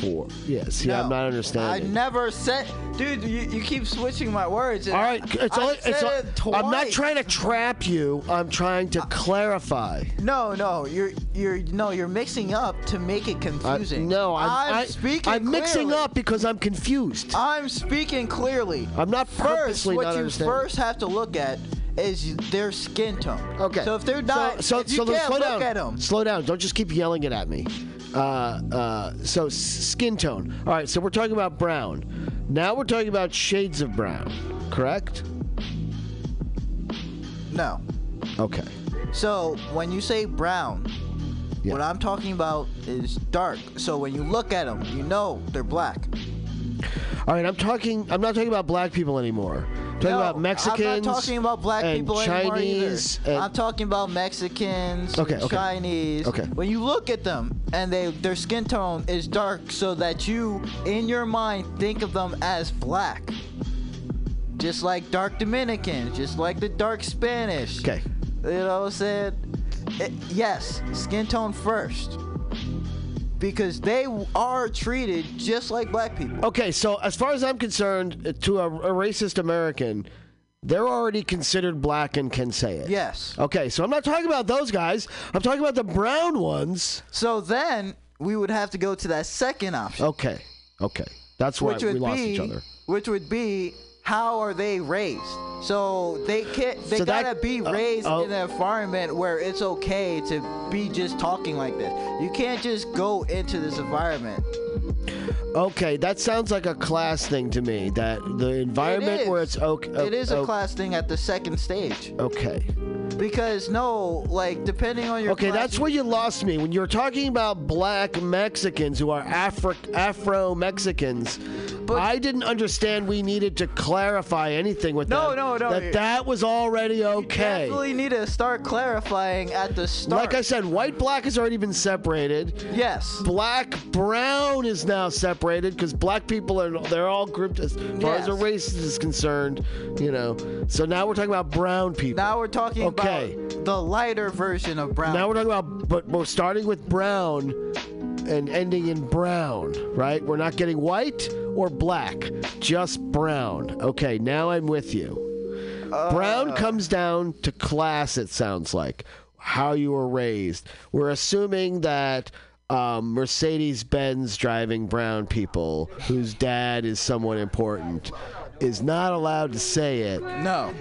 Poor. Yeah, see, no. I'm not understanding. I never said, dude. You, you keep switching my words. all right, it's I only, it's said all, it I'm not trying to trap you. I'm trying to clarify. No, no, you're you're no, you're mixing up to make it I- confusing. no, I'm, I'm I, speaking. I'm mixing clearly. up because I'm confused. I'm speaking clearly. I'm not First, purposely what not you understanding. first have to look at is their skin tone. Okay. So if they're not, so, if you so, so can't slow look down. at them. Slow down. Don't just keep yelling it at me. Uh, uh, so skin tone. All right. So we're talking about brown. Now we're talking about shades of brown. Correct? No. Okay. So when you say brown, Yeah. what I'm talking about is dark. So when you look at them, you know they're black. All right. I'm talking. I'm not talking about black people anymore. I'm talking No, about Mexicans. I'm not talking about black people anymore Chinese. either. and- I'm talking about Mexicans, Okay, okay. Chinese. Okay. When you look at them and they their skin tone is dark, so that you in your mind think of them as black. Just like dark Dominicans, just like the dark Spanish. okay. You know what I'm saying? It- yes, skin tone first. Because they are treated just like black people. Okay, so as far as I'm concerned, uh, to a, a racist American, they're already considered black and can say it. Yes. Okay, so I'm not talking about those guys. I'm talking about the brown ones. So then we would have to go to that second option, Okay, okay. That's why we lost be each other. which would be how are they raised? So they can't. They So gotta be uh, raised oh. in an environment where it's okay to be just talking like this. You can't just go into this environment. Okay, that sounds like a class thing to me. That the environment where it's okay. it is a class thing at the second stage Okay. because no, like depending on your. Okay, class, that's where you lost me. When you were talking about black Mexicans who are Afro Afro Mexicans, But- I didn't understand we needed to clarify anything with that. No, them. no, no, That that was already okay. Definitely need to start clarifying at the start. Like I said, white black has already been separated. yes. Black brown is now separated because black people are they're all grouped as far as a race is concerned. You know, so now we're talking about brown people. Now we're talking Okay. about the lighter version of brown. Now we're talking about, but we're starting with brown and ending in brown, right? We're not getting white or black, just brown. Okay, now I'm with you. brown uh. comes down to class, it sounds like, how you were raised. We're assuming that um, Mercedes Benz driving brown people, whose dad is someone important, is not allowed to say it. no.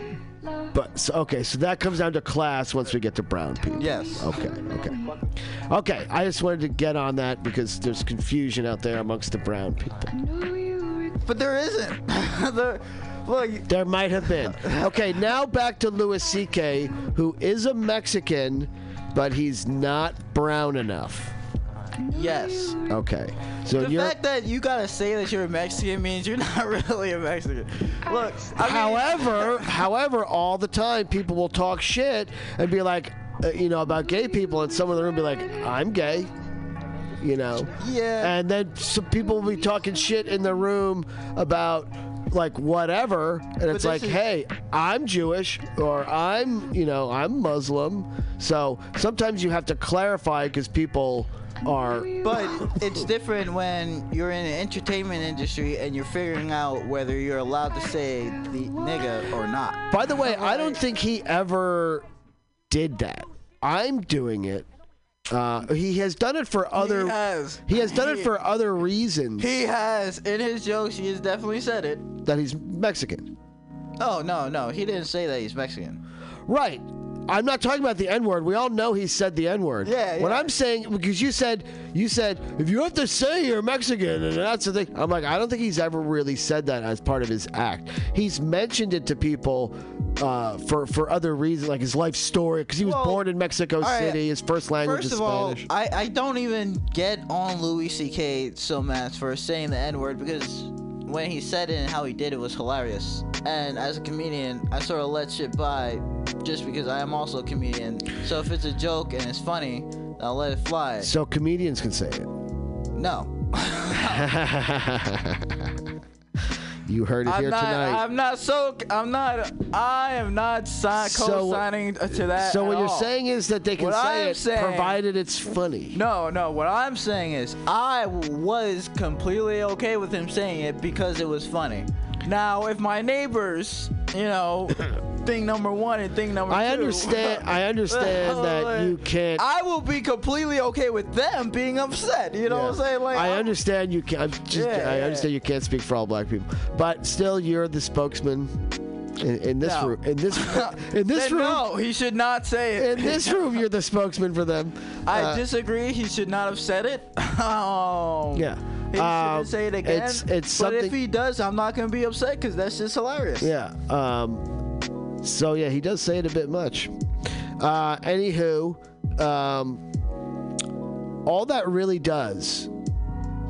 But so, okay, so that comes down to class once we get to brown people. Yes. Okay. Okay. Okay. I just wanted to get on that because there's confusion out there amongst the brown people. But there isn't. <laughs> the, look, There might have been. Okay. Now back to Louis C.K., who is a Mexican, but he's not brown enough. Yes. Okay. So The fact that you gotta say that you're a Mexican means you're <laughs> not really a Mexican. Look, I mean, However, however, all the time people will talk shit and be like, uh, you know, about gay people, and someone in the room be like, "I'm gay," you know. yeah. and then some people will be talking shit in the room about like whatever and it's like is- hey i'm jewish or i'm you know i'm muslim so sometimes you have to clarify because people are But it's different when you're in the entertainment industry and you're figuring out whether you're allowed to say the nigga or not. by the way i don't think he ever did that i'm doing it uh, he has done it for other he has. he has done it for other reasons He has in his jokes. He has definitely said it. that he's mexican Oh no, no, he didn't say that he's Mexican. Right. I'm not talking about the N word. We all know he said the N word. Yeah, What. I'm saying, because you said, you said, if you have to say you're Mexican, and that's the thing. I'm like, I don't think he's ever really said that as part of his act. He's mentioned it to people uh, for for other reasons, like his life story, because he was Well, born in Mexico right. City. His first language First is of all, Spanish. I, I don't even get on Louis C.K. so much for saying the N word because when he said it and how he did it was hilarious. And as a comedian, I sort of let shit by just because I am also a comedian. So if it's a joke and it's funny, I'll let it fly. so comedians can say it. No. <laughs> <laughs> you heard it I'm here not, tonight. I'm not so. I'm not. I am not si- So- co-signing to that. so at what you're all. saying is that they can What say I'm it, saying- provided it's funny. No, no. What I'm saying is, I was completely okay with him saying it because it was funny. Now, if my neighbors, you know, <laughs> thing number one and thing number I two, understand. I <laughs> understand that you can't. I will be completely okay with them being upset. You know what I'm saying? Like, I I'm- understand you can. I'm just, Yeah, I yeah. understand you can't speak for all black people, but still, you're the spokesman in, in this No. room. In this <laughs> in this room. no, he should not say it. In this room, you're the spokesman for them. <laughs> I Uh, disagree. He should not have said it. um, <laughs> Yeah. He Um, shouldn't say it again. it's- it's but if he does, I'm not gonna be upset because that's just hilarious. Yeah. Um, so yeah, he does say it a bit much. Uh, anywho, um, all that really does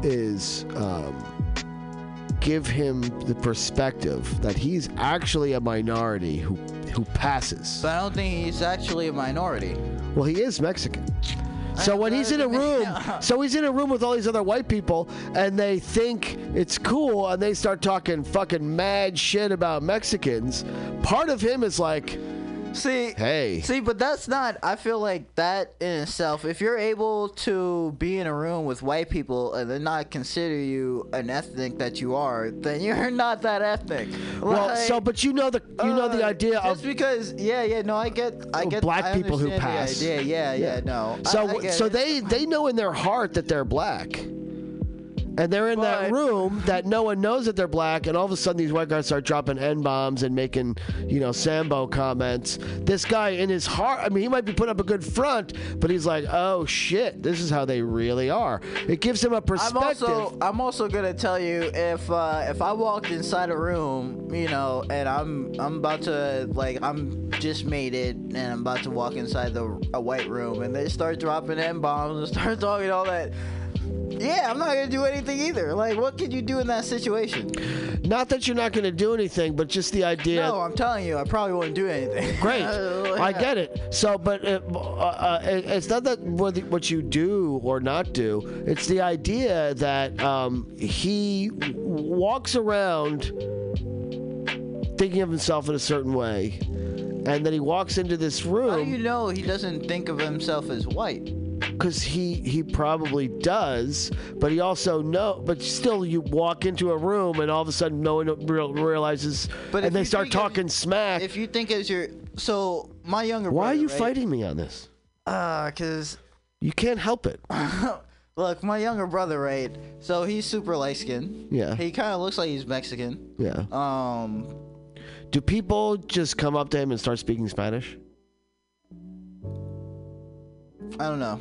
is um, give him the perspective that he's actually a minority who who passes. But I don't think he's actually a minority. Well, he is Mexican. So when he's in a room, <laughs> so he's in a room with all these other white people, and they think it's cool, and they start talking fucking mad shit about Mexicans. Part of him is like, See, Hey. see, but that's not. I feel like that in itself. If you're able to be in a room with white people and then not consider you an ethnic that you are, then <laughs> you're not that ethnic. Well, so but you know the you know the uh, idea just of because yeah yeah no I get I get black I people who pass. idea. yeah yeah no so I get so it. they they know in their heart that they're black. And they're in that room that no one knows that they're black, and all of a sudden these white guys start dropping n bombs and making, you know, Sambo comments. This guy in his heart, I mean, he might be putting up a good front, but he's like, oh shit, this is how they really are. It gives him a I'm perspective. also I'm also gonna tell you if uh, if I walked inside a room, you know, and I'm I'm about to like I'm just made it, and I'm about to walk inside the a white room, and they start dropping n bombs and start <laughs> talking all that. Yeah, I'm not gonna do anything either. Like, what could you do in that situation? Not that you're not going to do anything, but just the idea. No, I'm telling you, I probably wouldn't do anything. <laughs> Great, Uh, I get it. So, but it, uh, uh, it- it's not that what, what you do or not do. It's the idea that um, he walks around thinking of himself in a certain way, and then he walks into this room. How do you know he doesn't think of himself as white? Because he he probably does, but he also know. But still, you walk into a room and all of a sudden no one real, realizes, But and they start of- talking smack. If you think as your so my younger brother Why are you right? fighting me on this? Uh, cause You can't help it. <laughs> Look, my younger brother, right? So he's super light skinned. Yeah. He kind of looks like he's Mexican. Yeah. Um, Do people just come up to him and start speaking Spanish? I don't know.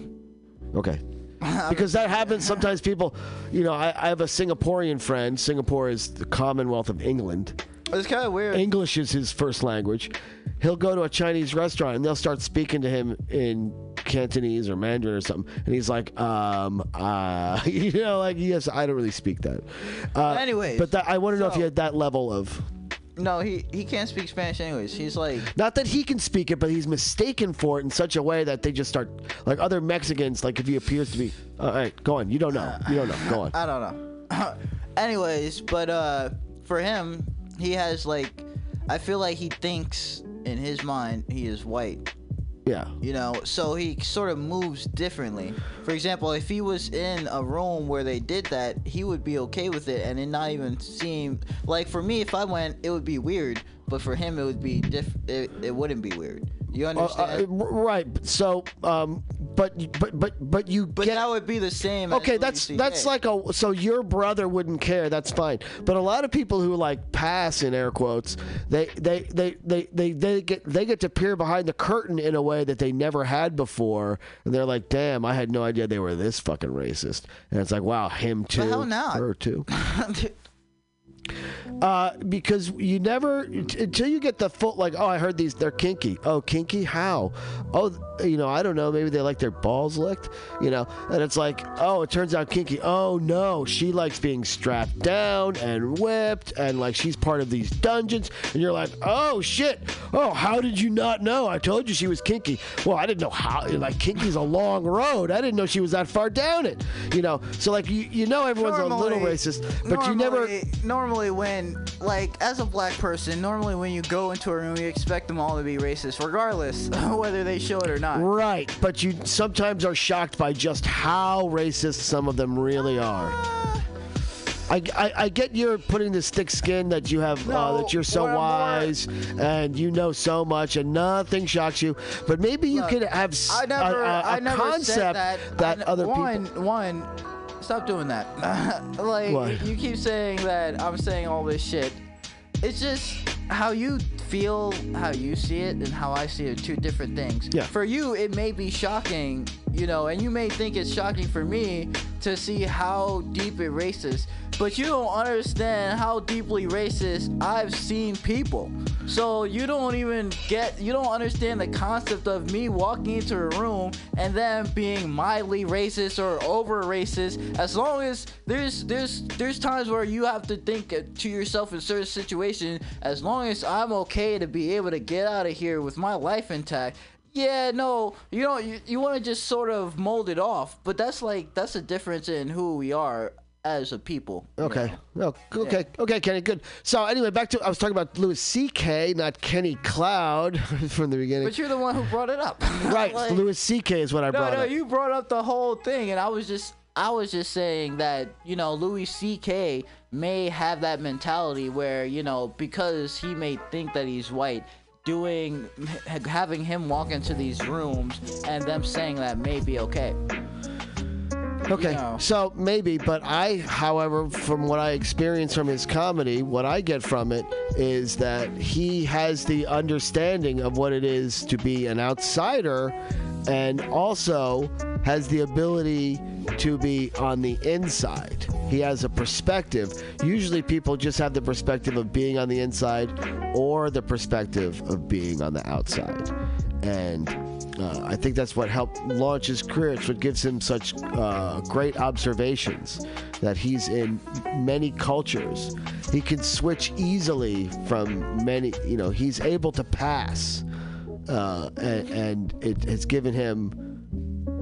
Okay. <laughs> Because that happens sometimes. People, you know, I, I have a Singaporean friend. Singapore is the Commonwealth of England. It's kind of weird. English is his first language. He'll go to a Chinese restaurant and they'll start speaking to him in Cantonese or Mandarin or something, and he's like, um, uh, <laughs> you know, like yes, I don't really speak that. Uh, Anyways, but that, I want to know if you had that level of. No, he he can't speak Spanish anyways. He's like, Not that he can speak it, but he's mistaken for it in such a way that they just start like other Mexicans. Like if he appears to be, all right, go on. You don't know. You don't know. Go on. <sighs> I don't know. <clears throat> anyways, but uh, for him, he has like, I feel like he thinks in his mind he is white. Yeah. you know so he sort of moves differently for example if he was in a room where they did that he would be okay with it and it not even seem like for me if i went it would be weird but for him it would be diff it, it wouldn't be weird you Uh, understand uh, r- right. So, um, but but but but you but get. that would be the same as Okay, that's that's like a so your brother wouldn't care. That's fine. But a lot of people who like pass in air quotes, they they they they they, they get they get to peer behind the curtain in a way that they never had before, and they're like, "Damn, I had no idea they were this fucking racist." And it's like, "Wow, him too, hell not. her too." <laughs> Uh, because you never t- until you get the full like oh I heard these they're kinky. Oh kinky? How? Oh you know I don't know. Maybe they like their balls licked you know? And it's like oh it turns out kinky. Oh no. She likes being strapped down and whipped and like she's part of these dungeons. And you're like oh shit. Oh how did you not know? I told you she was kinky. Well I didn't know how like kinky's a long road. I didn't know she was that far down it you know? So like you you know everyone's a little racist but you never normally- normally when like as a black person normally when you go into a room you expect them all to be racist regardless <laughs> whether they show it or not Right, but you sometimes are shocked by just how racist some of them really are. I, I, I get you're putting this thick skin that you have, uh, that you're so I'm more- wise and you know so much and nothing shocks you. But maybe you Look, could have I never, a, a, a I never concept that. that I other one, people. One, stop doing that. <laughs> like you keep saying that I'm saying all this shit. It's just how you feel, how you see it, and how I see it. Two different things. Yeah. For you, it may be shocking, you know, and you may think it's shocking for me to see how deep it racist. But you don't understand how deeply racist I've seen people. So you don't even get, you don't understand the concept of me walking into a room and them being mildly racist or over racist. As long as there's there's there's times where you have to think to yourself in certain situations. As long as I'm okay to be able to get out of here with my life intact. Yeah, no, you don't. You, you want to just sort of mold it off, but that's like that's a difference in who we are as a people. Okay. know. Oh, okay. Okay, Kenny. Good. So anyway, back to I was talking about Louis C.K., not Kenny Cloud <laughs> from the beginning. But you're the one who brought it up. <laughs> right. Like- Louis C.K. is what I No, brought no, up. you brought up the whole thing, and I was just, I was just saying that you know Louis C.K. may have that mentality where you know because he may think that he's white, doing, having him walk into these rooms and them saying that may be okay. Okay, know. so maybe, but I, however, from what I experience from his comedy, what I get from it is that he has the understanding of what it is to be an outsider and also has the ability to be on the inside. He has a perspective. Usually people just have the perspective of being on the inside or the perspective of being on the outside. And uh, I think that's what helped launch his career. It's what gives him such uh, great observations that he's in many cultures. He can switch easily from many, you know, he's able to pass. Uh, and, and it has given him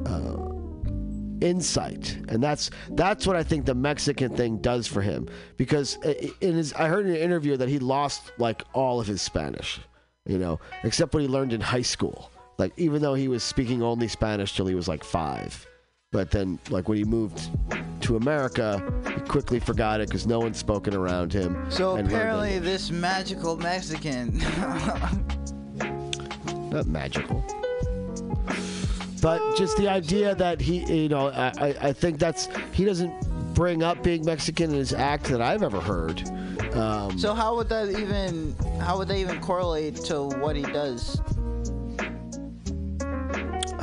uh, insight, and that's that's what I think the Mexican thing does for him. Because i- in his, I heard in an interview that he lost like all of his Spanish, you know, except what he learned in high school. Like even though he was speaking only Spanish till he was like five, but then like when he moved to America, he quickly forgot it because no one spoken around him. So apparently, this magical Mexican. <laughs> not magical. But just the idea that he, you know, I, I- think that's he doesn't bring up being Mexican in his act that I've ever heard. Um, so how would that even? How would that even correlate to what he does?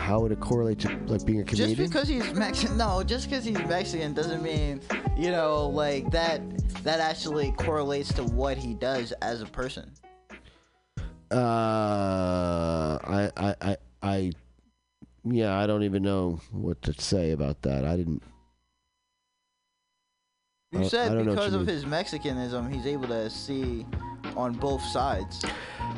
how would it correlate to like being a comedian? Just because he's Mexican, no, just because he's Mexican doesn't mean, you know, like that. That actually correlates to what he does as a person. Uh, I, I, I, I, yeah, I don't even know what to say about that. I didn't. You I- said because you of mean. his Mexicanism, he's able to see on both sides.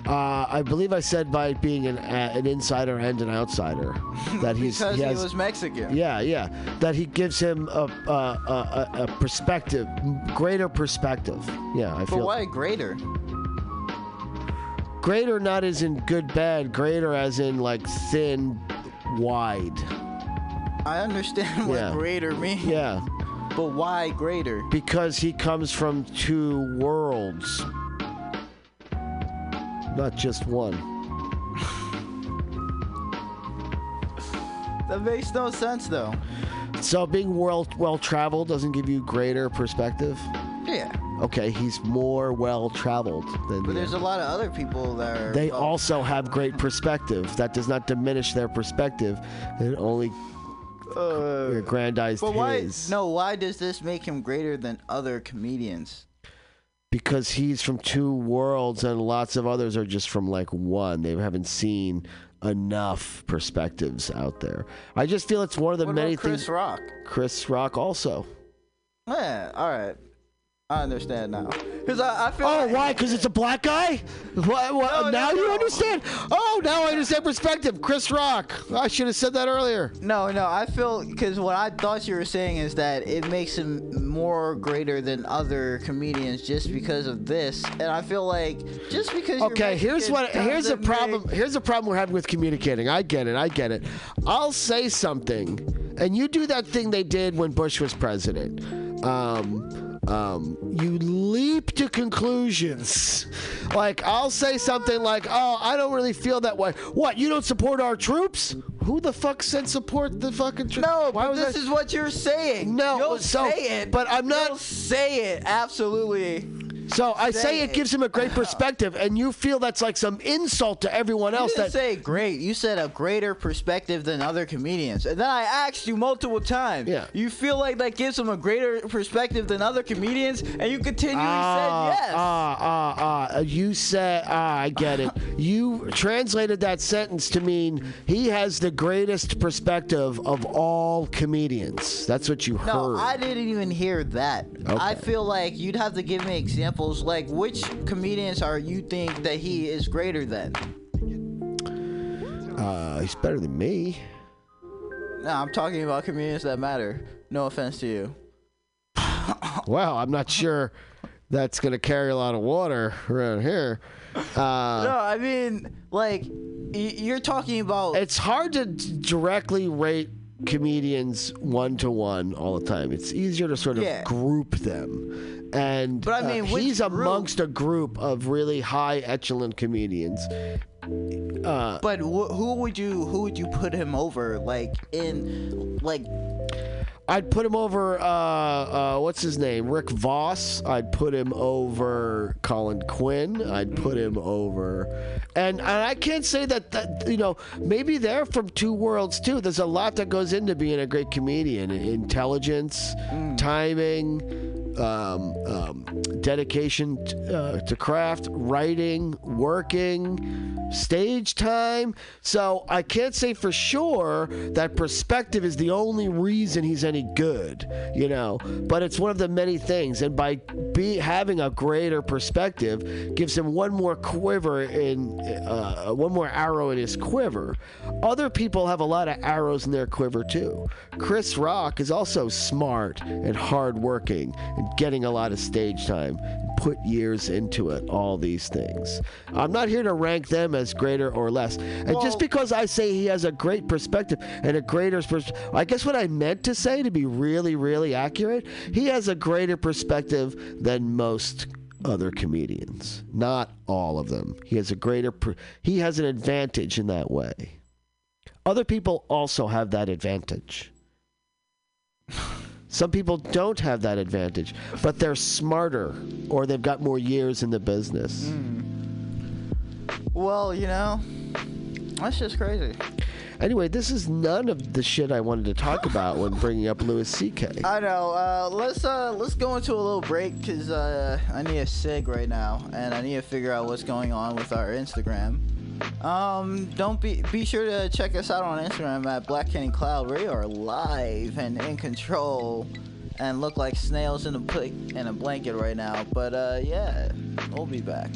Uh, I believe I said by being an uh, an insider and an outsider <laughs> that he's because he he, was Mexican. Yeah, yeah. That he gives him a a, a, a- perspective, greater perspective. Yeah, I But feel why greater? Greater not as in good bad, greater as in like thin, wide. I understand <laughs> what Yeah. greater means, Yeah, but why greater? because he comes from two worlds, not just one. <laughs> That makes no sense though. So being world well traveled doesn't give you greater perspective. Yeah, Okay, he's more well traveled than but the there's a lot of other people that are. They also have great perspective. That does not diminish their perspective. It only Uh, aggrandized but why? his. No, why does this make him greater than other comedians? Because he's from two worlds and lots of others are just from like one. They haven't seen enough perspectives out there. I just feel it's one of the What many about Chris things. Rock? Chris Rock also. Yeah, all right. I understand now. Cause I, I feel. Oh, like- why? Because it's a black guy? What, what, No, no, now you no. understand? Oh, now I understand perspective. Chris Rock. I should have said that earlier. No, no. I feel because what I thought you were saying is that it makes him more greater than other comedians just because of this, and I feel like just because. you're Okay, here's what here's doesn't problem. Here's the problem we're having with communicating. I get it. I get it. I'll say something, and you do that thing they did when Bush was president. Um, um, you leap to conclusions. Like I'll say something like, "Oh, I don't really feel that way." What? You don't support our troops? Who the fuck said support the fucking troops? No, Why but this that- is what you're saying. No, You'll so- say it, but I'm not- You'll say it absolutely. So I say it gives him a great <laughs> perspective, and you feel that's like some insult to everyone You else. didn't That say great. You said a greater perspective than other comedians, and then I asked you multiple times. Yeah. You feel like that gives him a greater perspective than other comedians, and you continually Ah, said yes. Ah, ah, ah. You said, ah, I get it. <laughs> You translated that sentence to mean he has the greatest perspective of all comedians. That's what you No, heard. I didn't even hear that. Okay. I feel like you'd have to give me examples. Like, which comedians are you think that he is greater than? Uh, he's better than me. No, I'm talking about comedians that matter. No offense to you. <laughs> well, I'm not sure that's going to carry a lot of water around here. Uh, No, I mean, like, y- you're talking about. it's hard to directly rate comedians one to one all the time. It's easier to sort of Yeah. group them. And But I uh, mean, which he's group? amongst a group of really high echelon comedians. Uh, But wh- who would you who would you put him over? Like in like I'd put him over. Uh, uh, what's his name? Rich Vos. I'd put him over Colin Quinn. I'd put him over, and and I can't say that that you know maybe they're from two worlds too. There's a lot that goes into being a great comedian: intelligence, timing, um, um, dedication t- uh, to craft, writing, working, stage time. So I can't say for sure that perspective is the only reason he's any good, you know. But it's one of the many things, and by be having a greater perspective gives him one more quiver in uh, one more arrow in his quiver. Other people have a lot of arrows in their quiver too. Chris Rock is also smart and hardworking and getting a lot of stage time. Put years into it, all these things. I'm not here to rank them as greater or less. And Well- just because I say he has a great perspective and a greater pers- I guess what I meant to say to be really, really accurate, he has a greater perspective than most other comedians. Not all of them. He has a greater, per- he has an advantage in that way. Other people also have that advantage. <laughs> Some people don't have that advantage, but they're smarter or they've got more years in the business. well, you know, that's just crazy. Anyway, this is none of the shit I wanted to talk <laughs> about when bringing up Louis C.K. I know. Uh, let's uh let's go into a little break because uh, I need a sig right now, and I need to figure out what's going on with our Instagram. Um, don't be be sure to check us out on Instagram at Black Candy Cloud. We are live and in control, and look like snails in a pl- in a blanket right now. But uh, yeah, we'll be back.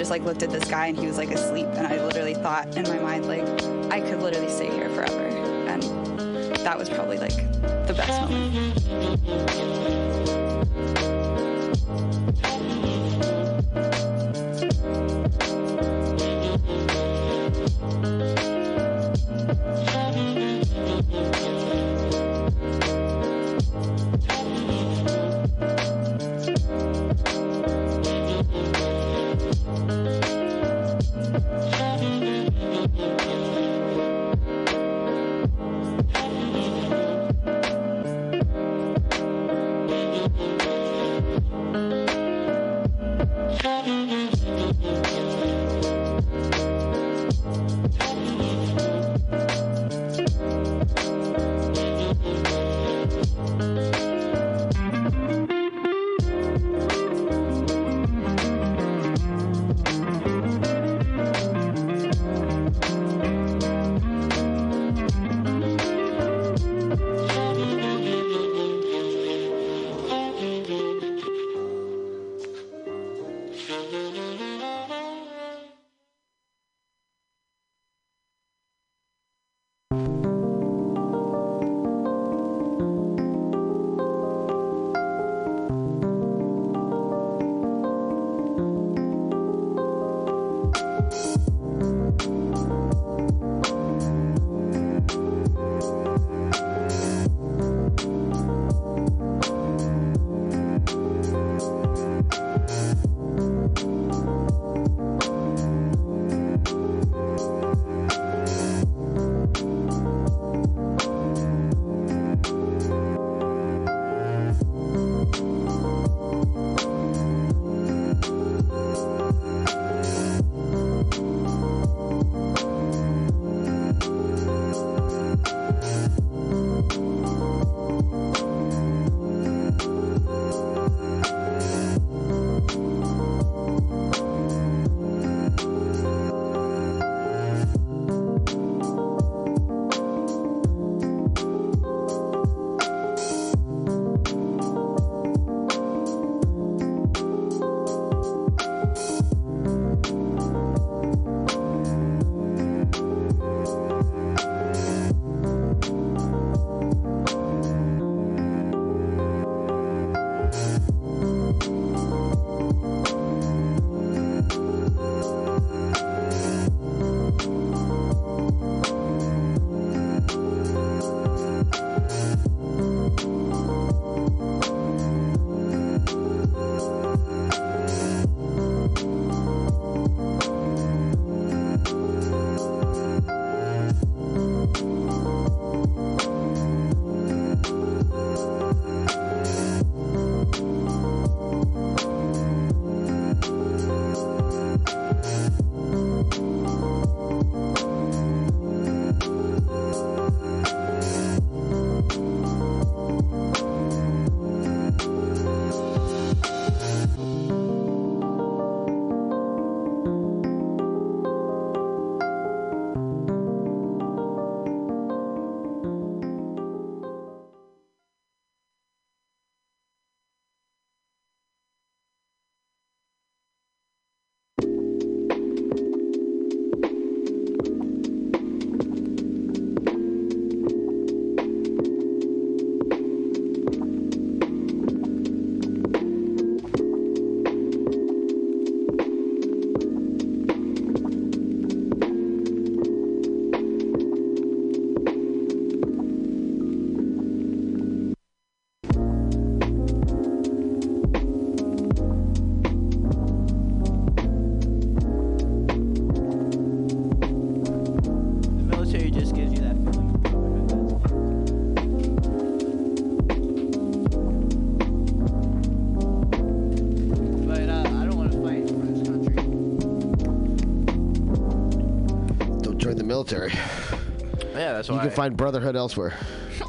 Just like looked at this guy and he was like asleep, and I literally thought in my mind like I could literally stay here forever, and that was probably like the best moment. That's You can find brotherhood elsewhere. <laughs>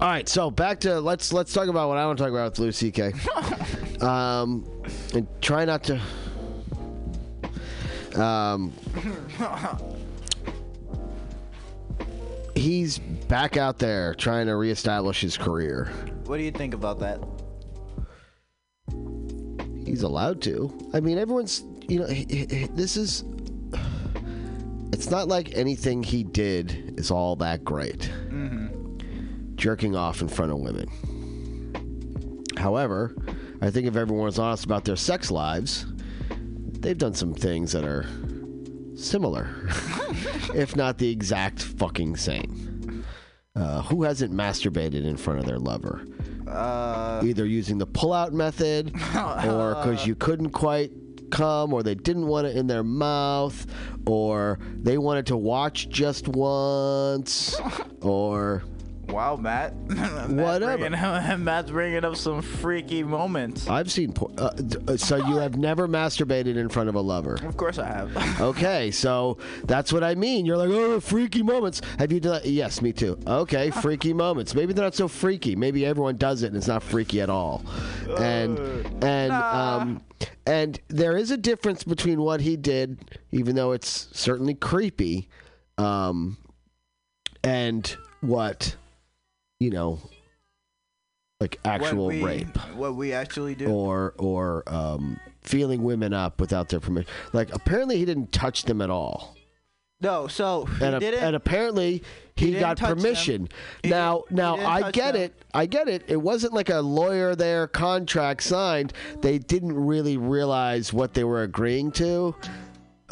All right, so back to let's let's talk about what I want to talk about with Lou C.K. <laughs> um, and try not to. Um, he's back out there trying to reestablish his career. What do you think about that? He's allowed to. I mean, everyone's, you know, he, he- this is. It's not like anything he did is all that great. Jerking off in front of women. However, I think if everyone's honest about their sex lives, they've done some things that are similar, <laughs> if not the exact fucking same. Uh, who hasn't masturbated in front of their lover? Uh, Either using the pull-out method, <laughs> or because you couldn't quite come, or they didn't want it in their mouth, or they wanted to watch just once, <laughs> or wow, Matt. <laughs> Matt Whatever. Bringing up, <laughs> Matt's bringing up some freaky moments. I've seen. por- Uh, d- uh, so you have never masturbated in front of a lover? Of course I have. <laughs> Okay, so that's what I mean. You're like, oh, freaky moments. Have you done? Yes, me too. Okay, freaky moments. Maybe they're not so freaky. Maybe everyone does it and it's not freaky at all. And and um and there is a difference between what he did, even though it's certainly creepy, um, and what you know, like actual what we, rape What we actually do. or or um, feeling women up without their permission. Like apparently he didn't touch them at all, no, so he and, a- didn't. and apparently he, didn't got permission. Now now I get them. it. I get it. It wasn't like a lawyer there, contract signed. They didn't really realize what they were agreeing to.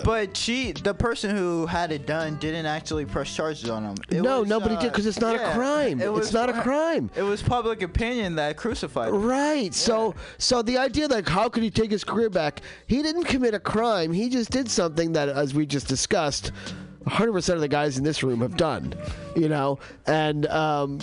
But she, the person who had it done, didn't actually press charges on him. It no, was, nobody uh, did because it's not yeah, a crime. it was it's not a crime. It was public opinion that crucified him. Right. So so the idea like how could he take his career back? He didn't commit a crime. He just did something that as we just discussed, 100% of the guys in this room have done, you know? And um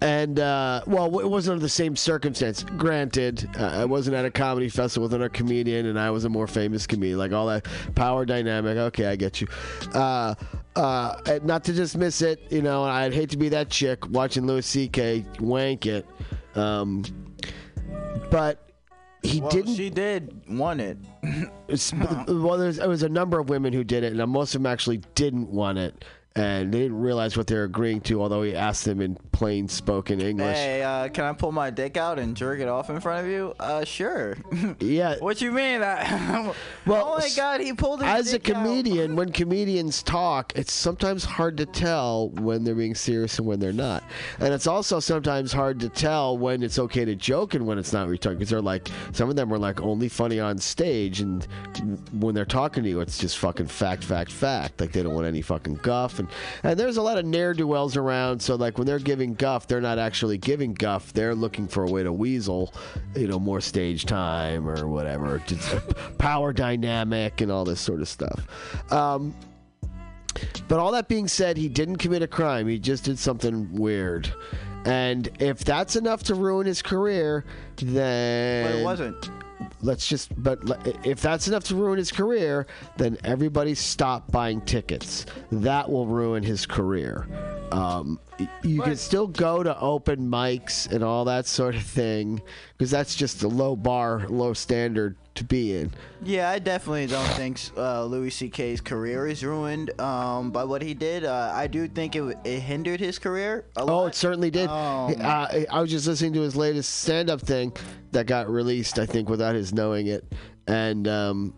and uh, well, it wasn't under the same circumstance. Granted, uh, I wasn't at a comedy festival with another comedian, and I was a more famous comedian. Like all that power dynamic. Okay, I get you. Uh, uh, not to dismiss it, you know. I'd hate to be that chick watching Louis C.K. wank it, um, but he Well, didn't. she did want it. <laughs> Well, there's, there was a number of women who did it, and most of them actually didn't want it, and they didn't realize what they were agreeing to. Although he asked them in plain spoken English. Hey, uh, can I pull my dick out and jerk it off in front of you? Uh, sure. <laughs> Yeah. what you mean? That? <laughs> Well, oh my God, he pulled his As a comedian, <laughs> when comedians talk, it's sometimes hard to tell when they're being serious and when they're not. And it's also sometimes hard to tell when it's okay to joke and when it's not retarded. Because they're like, some of them are like only funny on stage, and when they're talking to you, it's just fucking fact, fact, fact. Like they don't want any fucking guff. And and there's a lot of ne'er do wells around. So like when they're giving guff, they're not actually giving guff. They're looking for a way to weasel, you know, more stage time or whatever, <laughs> power dynamic and all this sort of stuff. Um, but all that being said, he didn't commit a crime. He just did something weird. And if that's enough to ruin his career, then But it wasn't. Let's just but if that's enough to ruin his career then everybody stop buying tickets. That will ruin his career. Um, you can still go to open mics and all that sort of thing because that's just a low bar low standard to be in Yeah, I definitely don't think uh, Louis C.K.'s career is ruined um, by what he did. Uh, I do think it, it hindered his career a Oh, it certainly did. Um, uh, I was just listening to his latest stand-up thing that got released, I think, without his knowing it, and um,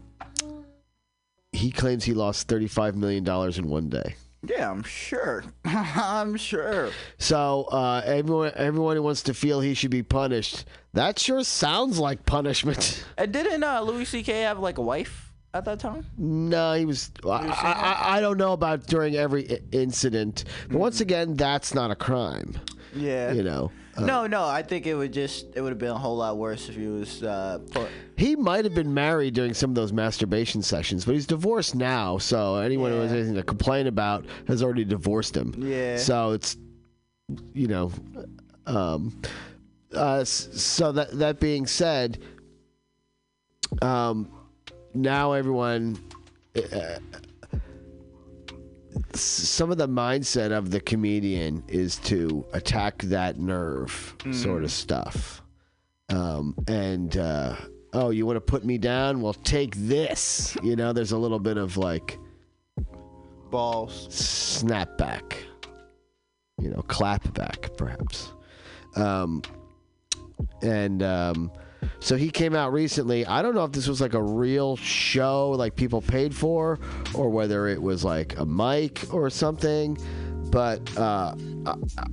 he claims he lost thirty-five million dollars in one day. Yeah, I'm sure. <laughs> I'm sure. So uh, everyone, everyone who wants to feel he should be punished, that sure sounds like punishment. And <laughs> didn't uh, Louis C.K. have like a wife at that time? no, he was. I, I, I don't know about during every incident, but once again, that's not a crime. Yeah. You know. Uh, no, no. I think it would just it would have been a whole lot worse if he was uh, put. He might have been married during some of those masturbation sessions, but he's divorced now. So anyone who has anything to complain about has already divorced him. Yeah. So it's, you know, um, uh, so that that being said, um, now everyone. Uh, some of the mindset of the comedian is to attack that nerve sort of stuff. Um, and uh, oh you want to put me down? Well take this. You know there's a little bit of like balls. snap back. you know clap back perhaps. Um, and um, So he came out recently. I don't know if this was like a real show, like people paid for, or whether it was like a mic or something. But uh,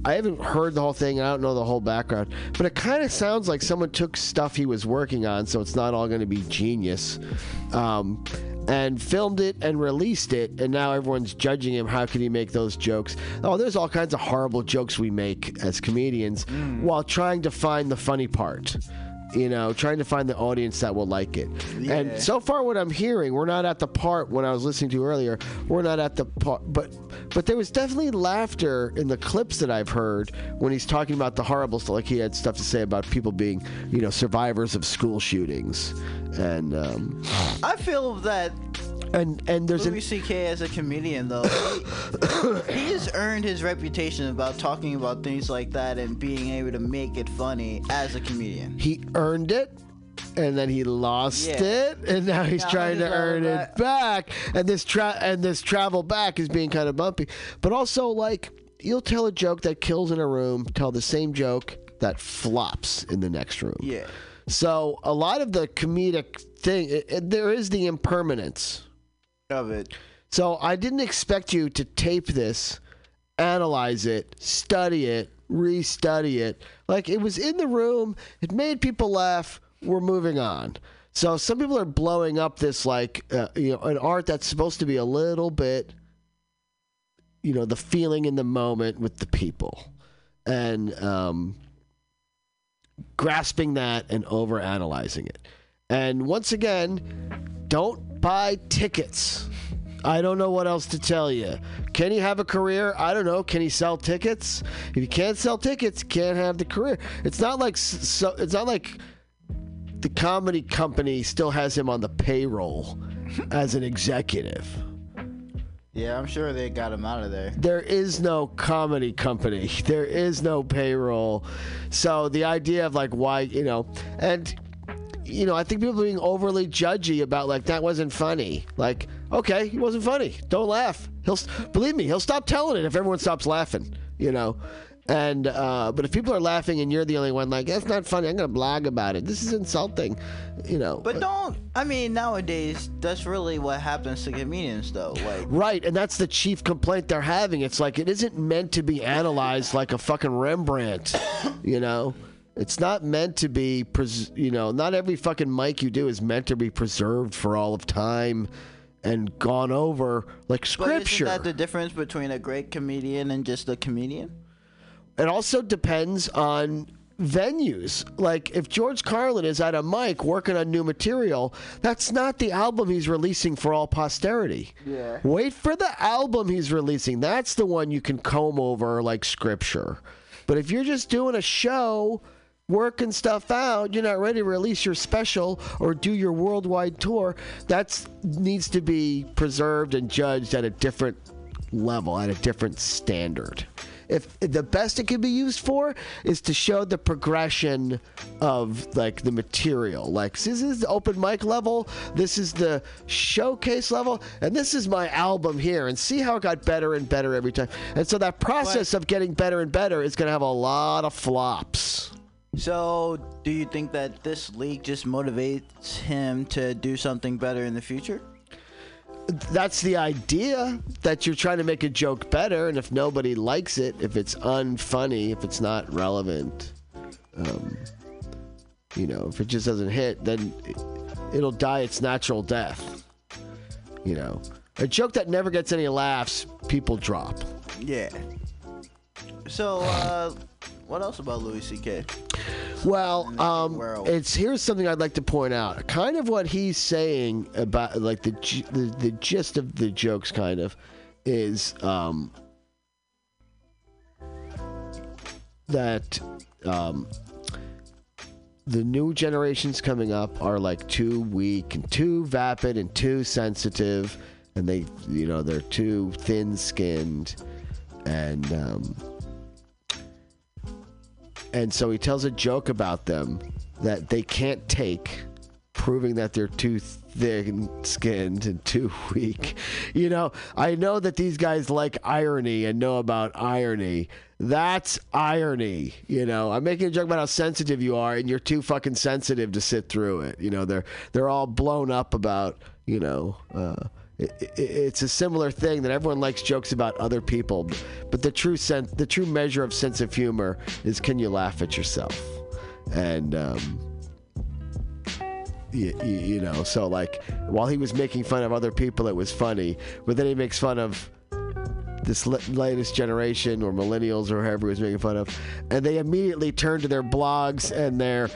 I, haven't heard the whole thing. I don't know the whole background. But it kind of sounds like someone took stuff he was working on, so it's not all going to be genius. Um, and filmed it and released it, and now everyone's judging him. How can he make those jokes? Oh, there's all kinds of horrible jokes we make as comedians while trying to find the funny part. You know, trying to find the audience that will like it. Yeah. And so far, what I'm hearing, we're not at the part when I was listening to earlier. We're not at the part, but but there was definitely laughter in the clips that I've heard when he's talking about the horrible stuff. Like he had stuff to say about people being, you know, survivors of school shootings, and um, I feel that and and there's an Louis C.K. as a comedian, though, <coughs> he, has earned his reputation about talking about things like that and being able to make it funny as a comedian. he earned it and then he lost Yeah. it and now he's Now trying he's to earn it back and this tra- and this travel back is being kind of bumpy but also like you'll tell a joke that kills in a room tell the same joke that flops in the next room Yeah. so a lot of the comedic thing it, it- there is the impermanence Of it. so I didn't expect you to tape this, analyze it, study it, restudy it. Like it was in the room, it made people laugh. We're moving on. So some people are blowing up this like uh, you know an art that's supposed to be a little bit, you know, the feeling in the moment with the people, and um, grasping that and over analyzing it. And once again, don't buy tickets. I don't know what else to tell you. Can he have a career? I don't know. Can he sell tickets? If you can't sell tickets, you can't have the career. It's not like so. It's not like the comedy company still has him on the payroll as an executive. Yeah, I'm sure they got him out of there. There is no comedy company. <laughs> There is no payroll. So the idea of like why you know and you know I think people are being overly judgy about like that wasn't funny. Like okay, he wasn't funny. Don't laugh. He'll believe me. He'll stop telling it if everyone stops laughing. You know. And uh, but if people are laughing and you're the only one, like that's not funny. I'm gonna blog about it. This is insulting, you know. But don't. I mean, nowadays, that's really what happens to comedians, though. Like, Right, and that's the chief complaint they're having. It's like it isn't meant to be analyzed like a fucking Rembrandt, you know. It's not meant to be, pres- you know. Not every fucking mic you do is meant to be preserved for all of time and gone over like but scripture. isn't that the difference between a great comedian and just a comedian? it also depends on venues. Like if George Carlin is at a mic working on new material, that's not the album he's releasing for all posterity. Yeah. Wait for the album he's releasing. That's the one you can comb over like scripture. But if you're just doing a show, working stuff out, you're not ready to release your special or do your worldwide tour, that needs to be preserved and judged at a different level, at a different standard. If the best it can be used for is to show the progression of like the material. Like this is the open mic level, this is the showcase level, and this is my album here. And see how it got better and better every time. And so that process of getting better and better is going to have a lot of flops. So, do you think that this league just motivates him to do something better in the future? that's the idea that you're trying to make a joke better and if nobody likes it if it's unfunny if it's not relevant um, you know if it just doesn't hit then it, it'll die its natural death you know a joke that never gets any laughs people drop Yeah. So, uh, what else about Louis C.K.? Well, um, it's here's something I'd like to point out. Kind of what he's saying about like the the, the gist of the jokes, kind of, is um, that um, the new generations coming up are like too weak and too vapid and too sensitive, and they you know they're too thin-skinned, and um, and so he tells a joke about them that they can't take proving that they're too thin-skinned and too weak. You know, I know that these guys like irony and know about irony. That's irony. You know, I'm making a joke about how sensitive you are, and you're too fucking sensitive to sit through it. You know, they're they're all blown up about you know. Uh, it's a similar thing that everyone likes jokes about other people, but the true sense, the true measure of sense of humor is can you laugh at yourself, and um, you, you know, so like while he was making fun of other people, it was funny, but then he makes fun of this latest generation or millennials or whoever he was making fun of, and they immediately turn to their blogs and their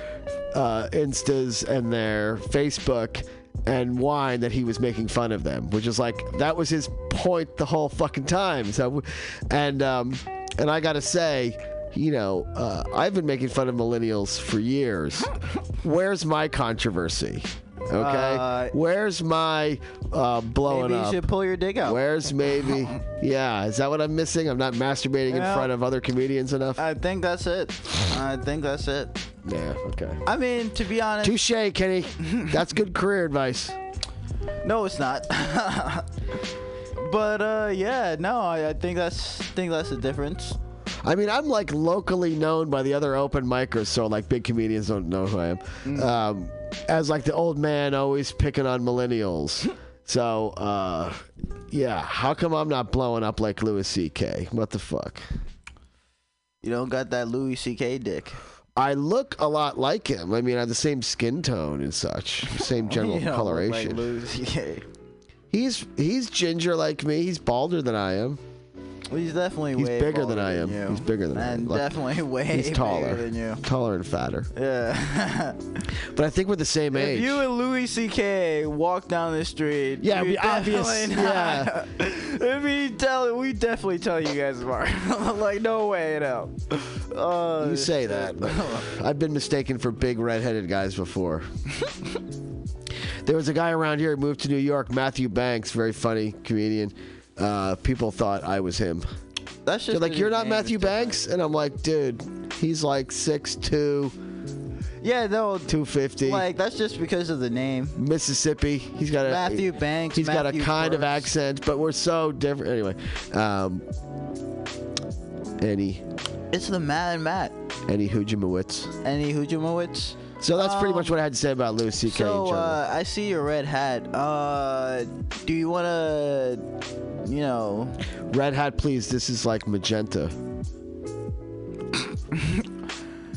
uh, instas and their Facebook and whine that he was making fun of them, which is like that was his point the whole fucking time. So, and um, and I gotta say, you know, uh, I've been making fun of millennials for years. <laughs> Where's my controversy? Okay, Uh, where's my uh, blowing Maybe you up? should pull your dick out. Where's maybe? <laughs> Yeah, is that what I'm missing? I'm not masturbating in front of other comedians enough. I think that's it. I think that's it. yeah, okay. I mean, to be honest, Touche, Kenny. <laughs> That's good career advice. no, it's not. <laughs> but uh, yeah, no, I, I think that's think that's the difference. I mean, I'm like locally known by the other open micers, so like big comedians don't know who I am. Mm. Um, as like the old man always picking on millennials. <laughs> so, uh, yeah, how come I'm not blowing up like Louis C.K.? What the fuck? You don't got that Louis C.K. dick. I look a lot like him. I mean, I have the same skin tone and such, same <laughs> general You don't look coloration. Like Louis C.K. He's he's ginger like me. He's balder than I am. Well, he's definitely He's way bigger than I am. you. He's bigger than I am. and Look, definitely way He's taller, than you. taller and fatter. <laughs> Yeah. But I think we're the same age. if you and Louis C.K. walk down the street, Yeah, we we obvious- not- <laughs> if we tell, we definitely tell you guys apart. <laughs> like no way, no. Uh, You say that, I've been mistaken for big redheaded guys before. there was a guy around here who moved to New York, Matthew Banks, very funny comedian. Uh, people thought I was him. That's They're just like, "You're not Matthew different." Banks," and I'm like, "Dude, he's like 6'2", Yeah, no. 250, Like that's just because of the name. Mississippi. He's got a Matthew Banks. He's got a Matthew kind of accent, but we're so different. Anyway, um, Annie, It's the Matt and Matt. any Hujimowitz. Any Hujimowitz. So that's pretty Um, much what I had to say about Louis C.K. So uh, I see your red hat. Uh, do you want to, you know, Red hat, please. This is like magenta. <laughs>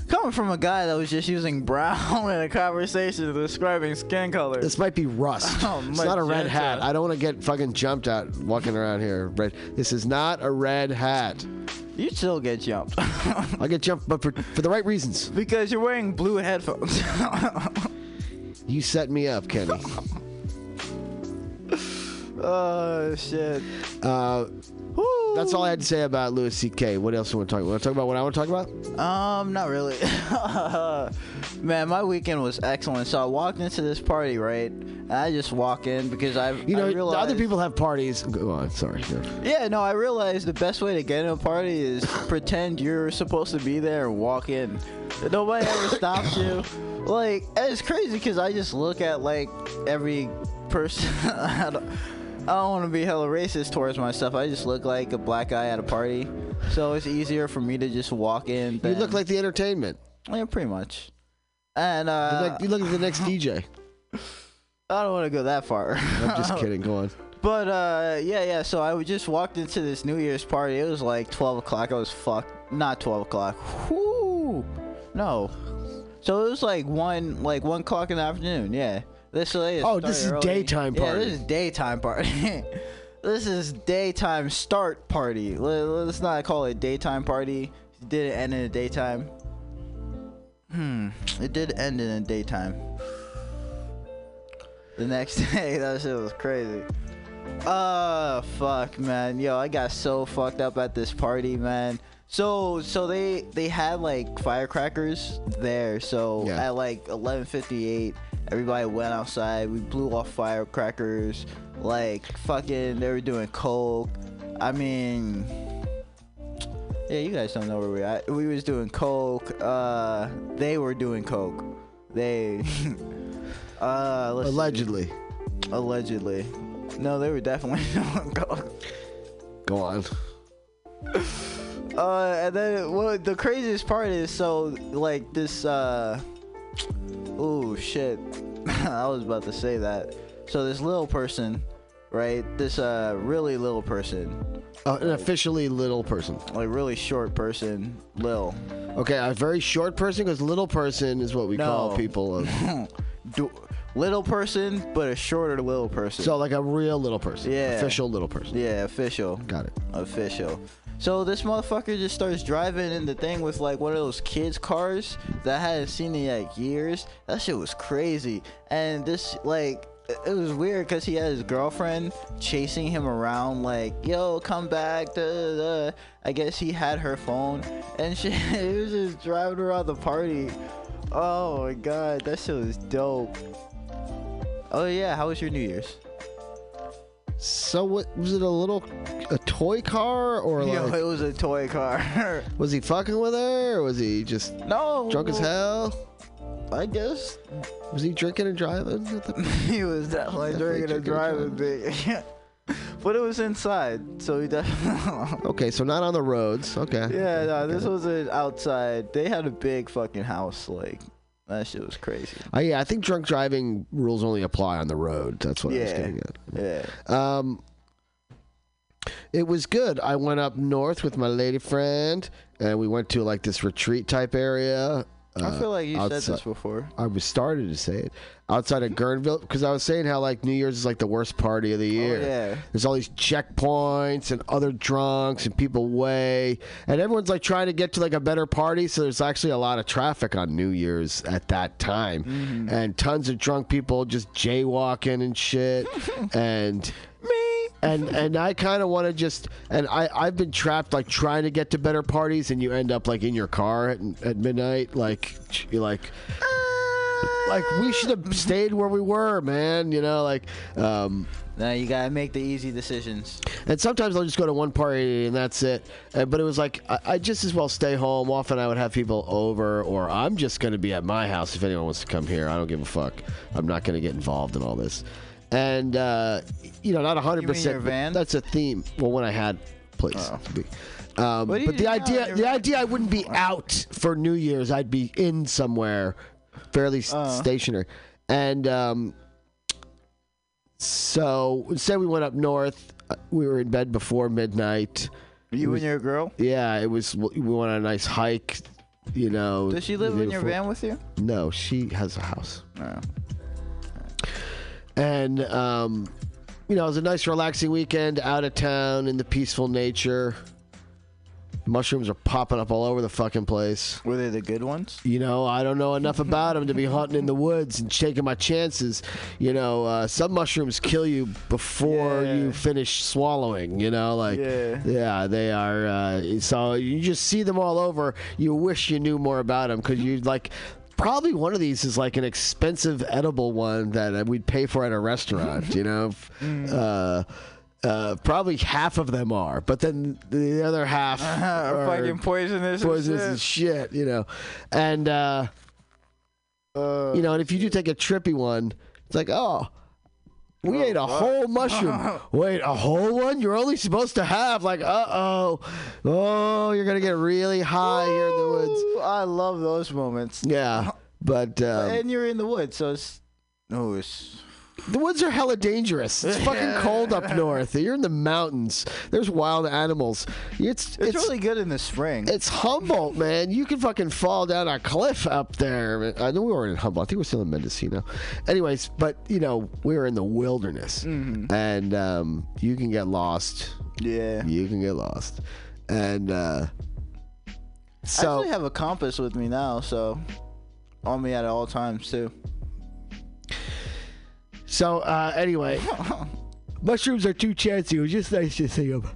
coming from a guy that was just using brown <laughs> in a conversation describing skin color? This might be rust. <laughs> Oh, it's not a red hat. I don't want to get fucking jumped out walking around here. Red. This is not a red hat. You still get jumped <laughs> I'll get jumped, but for, for the right reasons. because you're wearing blue headphones. You set me up, Kenny. oh shit. Uh, Woo. that's all I had to say about Louis C.K. What else do you want to talk about? Want to talk about what I want to talk about? Um, not really. <laughs> Man, my weekend was excellent. So I walked into this party, right? And I just walk in because I, You know, I realized, other people have parties. Go on. Sorry. No. Yeah, no, I realized the best way to get in a party is <laughs> pretend you're supposed to be there and walk in. Nobody ever stops you. Like, it's crazy because I just look at like every person. <laughs> I don't, want to be hella racist towards myself. I just look like a black guy at a party, so it's easier for me to just walk in. You look like the entertainment. yeah, pretty much. And You uh, look like, you look like the next DJ. <laughs> I don't want to go that far. I'm just <laughs> kidding. Go on. But uh, yeah, yeah. So I just walked into this New Year's party. It was like 12 o'clock. I was fucked. Not 12 o'clock. Whoo! No. So it was like one, like one o'clock in the afternoon. Yeah. This is Oh, this is early. daytime Yeah, party. this is daytime party. <laughs> this is daytime start party. Let- Let's not call it daytime party. It didn't end in the daytime. Hmm. It did end in the daytime. The next <laughs> day, that shit was crazy. Uh, fuck, man. Yo, I got so fucked up at this party, man. So, so they they had like firecrackers there. So Yeah. at like 11:58, everybody went outside. We blew off firecrackers. Like fucking, they were doing coke. I mean, yeah, you guys don't know where we at. We was doing coke. Uh, they were doing coke. they. <laughs> uh, let's see. Allegedly. Allegedly. No, they were definitely <laughs> not. Go on. Uh, and then well, the craziest part is so like this uh oh shit. <clears throat> I was about to say that. So this little person, right? This uh really little person, Uh, an officially little person. like really short person, lil. Okay, a very short person because little person is what we call people of. <laughs> Little person, but a shorter little person. So like a real little person. Yeah. Official little person. yeah, official. Got it. official. So this motherfucker just starts driving in the thing with like one of those kids' cars that I hadn't seen in like years. That shit was crazy. And this like it- was weird because he had his girlfriend chasing him around like, yo, come back. Da, da. I guess he had her phone and <laughs> she he was just driving around the party. Oh my god, that shit was dope. Oh yeah, how was your New Year's? So what was it? A little, a toy car or Yo, like it was a toy car. <laughs> was he fucking with her or was he just no, drunk as hell? I guess Was he drinking and driving? at the- <laughs> he was definitely Definitely drinking and drinking driving big. <laughs> but it was inside, so he definitely. Okay, so not on the roads. Okay. yeah, no, this wasn't outside. They had a big fucking house. Like that shit was crazy. Uh, yeah, I think drunk driving rules only apply on the road. That's what I was Yeah. getting at. Yeah. Um, it was good. I went up north with my lady friend, and we went to like this retreat type area. I uh, feel like you said this before. I was started to say it outside of Guerneville because I was saying how like New Year's is like the worst party of the year. Oh, yeah. There's all these checkpoints and other drunks and people way and everyone's like trying to get to like a better party. So there's actually a lot of traffic on New Year's at that time, Mm-hmm. and tons of drunk people just jaywalking and shit, <laughs> and and and I kind of want to just and I I've been trapped like trying to get to better parties and you end up like in your car at, at midnight like you're like like we should have stayed where we were man you know like um Now you gotta make the easy decisions. and sometimes I'll just go to one party and that's it. Uh, but it was like I, I just as well stay home. Often I would have people over, or I'm just going to be at my house if anyone wants to come here. I don't give a fuck. I'm not going to get involved in all this. And uh, you know, not 100. You mean your percent. van? That's a theme. Well, when I had place Oh. to be. Um, What do you but the do now in idea, the idea, I wouldn't be out for New Year's. I'd be in somewhere, fairly Uh. stationary, and. Um, so instead, we went up north. Uh, We were in bed before midnight. You was- and your girl. Yeah, it was. We went on a nice hike. You know. Does she live in your before. van with you? No, she has a house, No. And um, you know, it was a nice, relaxing weekend out of town in the peaceful nature. Mushrooms are popping up all over the fucking place. Were they the good ones? You know, I don't know enough about them to be hunting in the woods and taking my chances. You know, uh, some mushrooms kill you before Yeah. you finish swallowing. You know, like Yeah. yeah, they are. Uh, so you just see them all over. You wish you knew more about them because you like. Probably one of these is like an expensive edible one that uh, we'd pay for at a restaurant. You know. <laughs> Uh, uh, probably half of them are, but then the other half <laughs> are fucking poisonous. and poisonous shit. as shit, you know. And uh, Uh, you know, and if you do take a trippy one, it's like, oh, we ate a whole mushroom. <laughs> Wait, a whole one? You're only supposed to have like, uh oh, oh, you're gonna get really high here in the woods. I love those moments. Yeah, but um, and you're in the woods, so it's no, it's the woods are hella dangerous. It's fucking <laughs> cold up north. You're in the mountains. There's wild animals. It's it's, really good in the spring. It's Humboldt, man. You can fucking fall down a cliff up there. I know we were in Humboldt. I think we're still in Mendocino. Anyways, but you know we were in the wilderness, and um, you can get lost. yeah. You can get lost, and uh, I so actually have a compass with me now, so on me at all times too. So uh, anyway, mushrooms are too chancy. It was just nice to see them.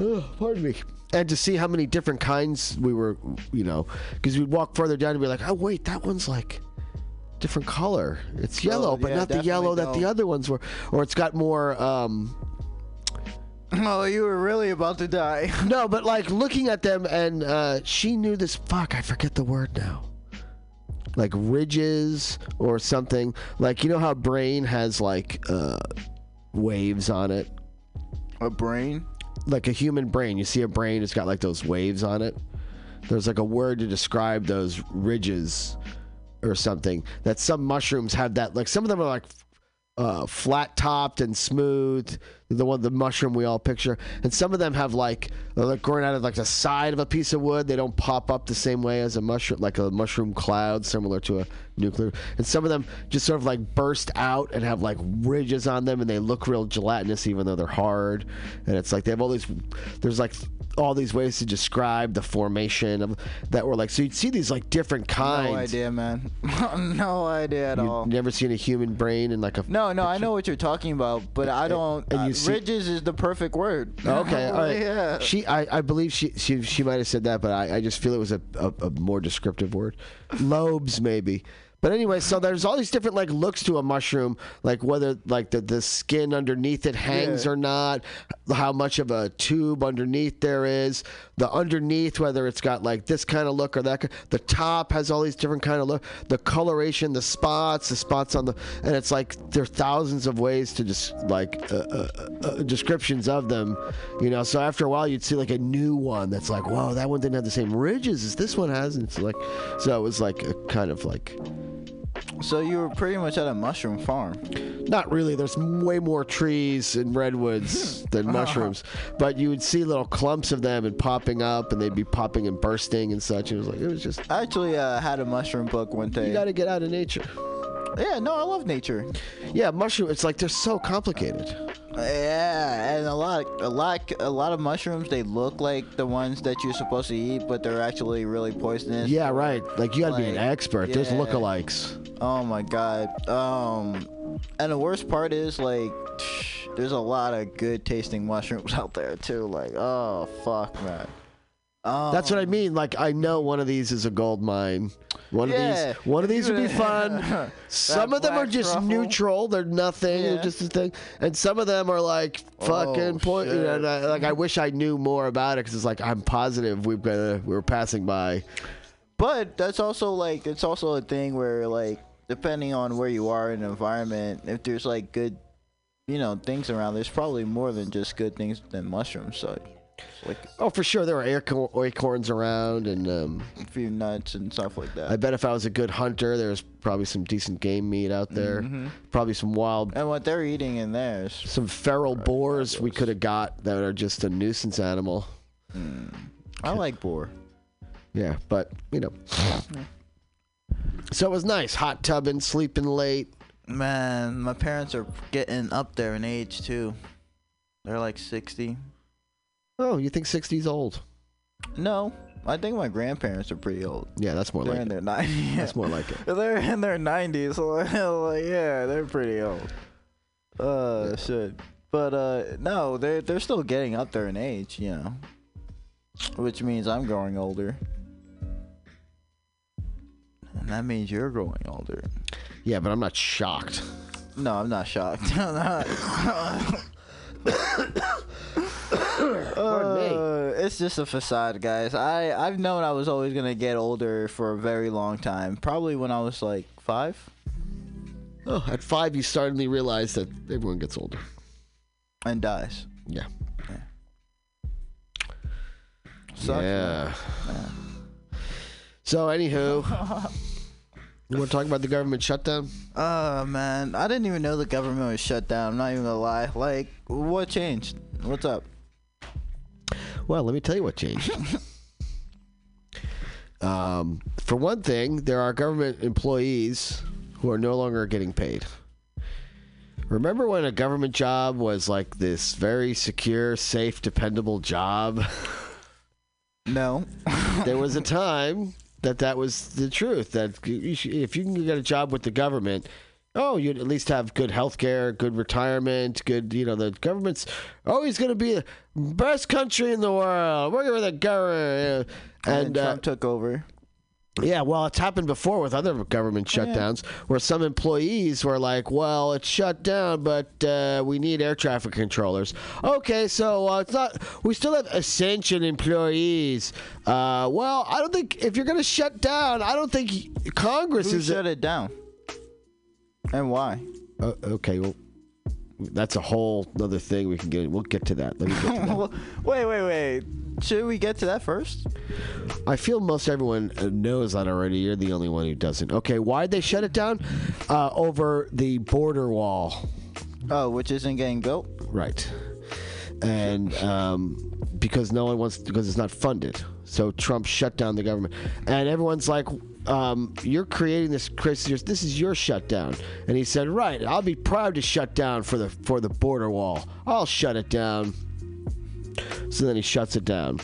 Oh, pardon me. And to see how many different kinds we were, you know, because we'd walk further down and be like, oh wait, that one's like different color. It's yellow, Oh, but yeah, not the definitely yellow that the other ones were, or it's got more. um Oh, you were really about to die. No, but like looking at them, and uh she knew this. Fuck, I forget the word now. Like ridges or something. Like you know how brain has like uh, waves on it, A brain? like a human brain. You see a brain, it's got like those waves on it. There's like a word to describe those ridges or something. That some mushrooms have that. Like some of them are like uh, flat topped and smooth. The one, the mushroom we all picture, and some of them have like they're like growing out of like the side of a piece of wood. They don't pop up the same way as a mushroom, like a mushroom cloud, similar to a nuclear. And some of them just sort of like burst out and have like ridges on them, and they look real gelatinous, even though they're hard. And it's like they have all these. There's like all these ways to describe the formation of that were like so you'd see these like different kinds. No idea, man. <laughs> no idea at all. You've never seen a human brain in like a No, no, I know what you're talking about, but I don't. and uh, see- ridges is the perfect word. <laughs> Okay, all right. yeah. She, I, I believe she, she, she might have said that, but I, I just feel it was a, a, a more descriptive word. Lobes, maybe. But anyway, so there's all these different like looks to a mushroom, like whether like the, the skin underneath it hangs Yeah. or not, how much of a tube underneath there is, the underneath whether it's got like this kind of look or that. The top has all these different kind of look, the coloration, the spots, the spots on the, and it's like there are thousands of ways to just like uh, uh, uh, descriptions of them, you know. So after a while, you'd see like a new one that's like, whoa, that one didn't have the same ridges as this one has, and it's like, so it was like a kind of like. So you were pretty much at a mushroom farm. Not really. There's way more trees and redwoods than <laughs> mushrooms, but you would see little clumps of them and popping up, and they'd be popping and bursting and such. It was like it was just I actually uh, had a mushroom book one day. you got to get out of nature. yeah, no, I love nature. Yeah, mushroom. It's like they're so complicated. Yeah, and a lot, a lot, a lot of mushrooms. They look like the ones that you're supposed to eat, but they're actually really poisonous. Yeah, right. Like you got to be an Like, expert. There's yeah. lookalikes. Oh my god. Um, and the worst part is like, there's a lot of good tasting mushrooms <laughs> out there too. Like, oh fuck, man. Um, That's what I mean. Like I know one of these is a gold mine. One Yeah. of these, one of these would be <laughs> fun. Some of them are just truffle. neutral. They're nothing. They're just a thing. And some of them are like fucking Oh, point. You know, and I, like I wish I knew more about it because it's like I'm positive we've got we're passing by. But that's also like it's also a thing where like depending on where you are in the environment, if there's like good, you know, things around, there's probably more than just good things than mushrooms. So, like Oh, for sure, there were acorn, acorns around, and um, a few nuts and stuff like that. I bet if I was a good hunter, there's probably some decent game meat out there. Mm-hmm. Probably some wild, and what they're eating in there is some feral boars we could have got that are just a nuisance animal. I like boar. Yeah, but you know. So it was nice, hot tubbing, sleeping late. Man, my parents are getting up there in age too. They're like 60. Oh, you think 60's old? No, I think my grandparents are pretty old. Yeah, that's more They're like in it. their 90s. <laughs> That's more like it. <laughs> They're in their 90s. <laughs> So like, yeah, they're pretty old. Uh, shit. But uh, no, they're they're still getting up there in age, you know. Which means I'm growing older. And that means you're growing older. Yeah, but I'm not shocked. No, I'm not shocked. I'm not. Pardon me. Uh, it's just a facade, guys. I I've known I was always gonna get older for a very long time. Probably when I was like five. Oh, at five, you suddenly realize that everyone gets older. and dies. Yeah. Sucks, man. yeah. So, anywho, you want to talk about the government shutdown? Uh man, I didn't even know the government was shut down. I'm not even gonna lie. Like, what changed? What's up? Well, let me tell you what changed. <laughs> um, for one thing, there are government employees who are no longer getting paid. Remember when a government job was like this very secure, safe, dependable job? <laughs> No. <laughs> there was a time that that was the truth. That if you can get a job with the government, oh, you'd at least have good health care, good retirement, good, you know, the government's always going to be the best country in the world. We're with the government. and And, uh, Trump took over. Yeah, well, it's happened before with other government shutdowns where some employees were like, well, it's shut down, but uh, we need air traffic controllers. Okay, so uh, it's not, we still have essential employees. Uh, well, I don't think, if you're going to shut down, I don't think Congress Who is. shut it down? And why? Uh, okay, well, that's a whole other thing we can get. We'll get to that. Let me get to <laughs> that. wait, wait, wait. Should we get to that first? I feel most everyone knows that already. You're the only one who doesn't. Okay, why'd they shut it down? Uh, over the border wall. Oh, which isn't getting built? Right. And um, because no one wants, because it's not funded. So Trump shut down the government. And everyone's like, um, you're creating this, Chris, this is your shutdown. And he said, right, I'll be proud to shut down for the, for the border wall. I'll shut it down. So then he shuts it down.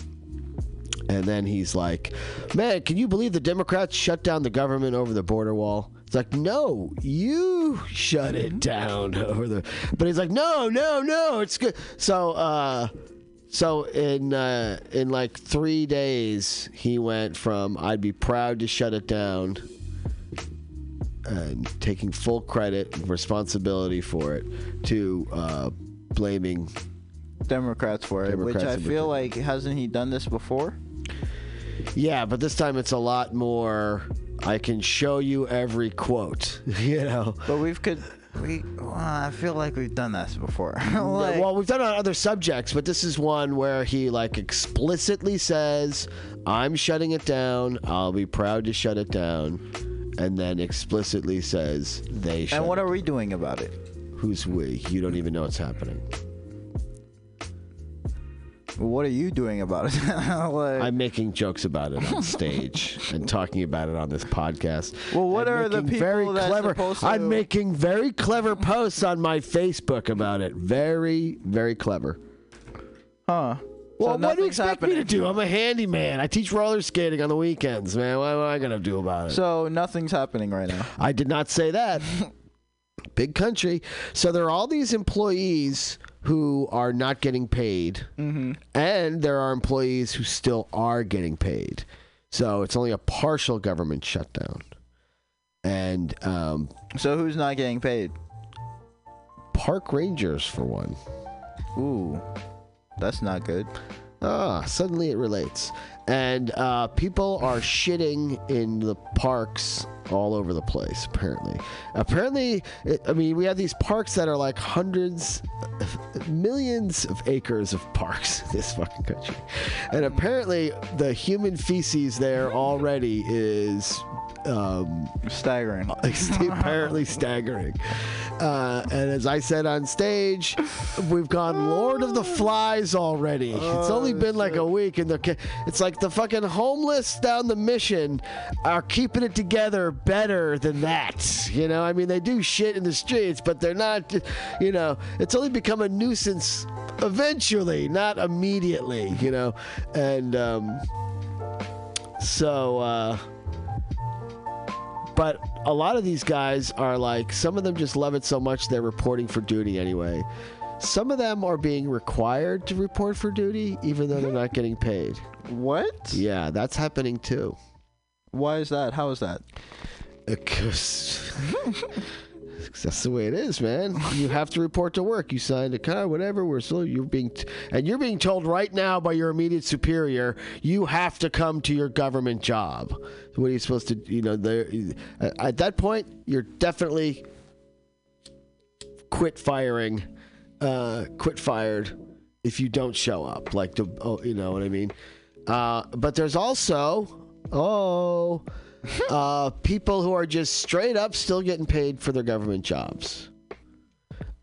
And then he's like, man, can you believe the Democrats shut down the government over the border wall? It's like, no, you shut it down <laughs> over the. But he's like, no, no, no, it's good. So, uh, so in uh, in like three days, he went from I'd be proud to shut it down and taking full credit and responsibility for it to uh, blaming. Democrats for it, Democrats which I feel like hasn't he done this before? Yeah, but this time it's a lot more. I can show you every quote, <laughs> you know. But we've could we. Well, I feel like we've done this before. <laughs> like, well, we've done it on other subjects, but this is one where he like explicitly says, "I'm shutting it down. I'll be proud to shut it down," and then explicitly says, "They shut." and what are we doing about it? Who's we? You don't even know what's happening. What are you doing about it? <laughs> like, I'm making jokes about it on stage <laughs> and talking about it on this podcast. Well, what I'm are the people very clever? to- I'm making very clever posts on my Facebook about it. Very, very clever. huh? Well, so what do you expect me to do? I'm a handyman. I teach roller skating on the weekends, man. What am I gonna do about it? So nothing's happening right now. I did not say that. <laughs> Big country. So there are all these employees who are not getting paid, Mm-hmm. and there are employees who still are getting paid. So it's only a partial government shutdown. And um, So who's not getting paid? park rangers, for one. Ooh, that's not good. Ah, suddenly it relates. And uh, people are shitting in the parks all over the place, apparently. Apparently, it, I mean, we have these parks that are like hundreds, millions of acres of parks in this fucking country. And apparently, the human feces there already is um, Staggering. <laughs> apparently staggering. Uh, and as I said on stage, we've gone Lord of the Flies already. it's only been like a week, and it's like the fucking homeless down the mission are keeping it together better than that. You know, I mean, they do shit in the streets, but they're not. You know, it's only become a nuisance eventually, not immediately. You know, and um, so. Uh, but a lot of these guys are like some of them just love it so much they're reporting for duty anyway some of them are being required to report for duty even though they're not getting paid What? yeah that's happening too Why is that? How is that? <laughs> <laughs> that's the way it is man. You have to report to work. You signed a car whatever. We're still you're being t- and you're being told right now by your immediate superior you have to come to your government job. What are you supposed to you know there at that point you're definitely quit firing uh quit fired if you don't show up like the oh, you know what i mean? Uh but there's also oh <laughs> uh people who are just straight up still getting paid for their government jobs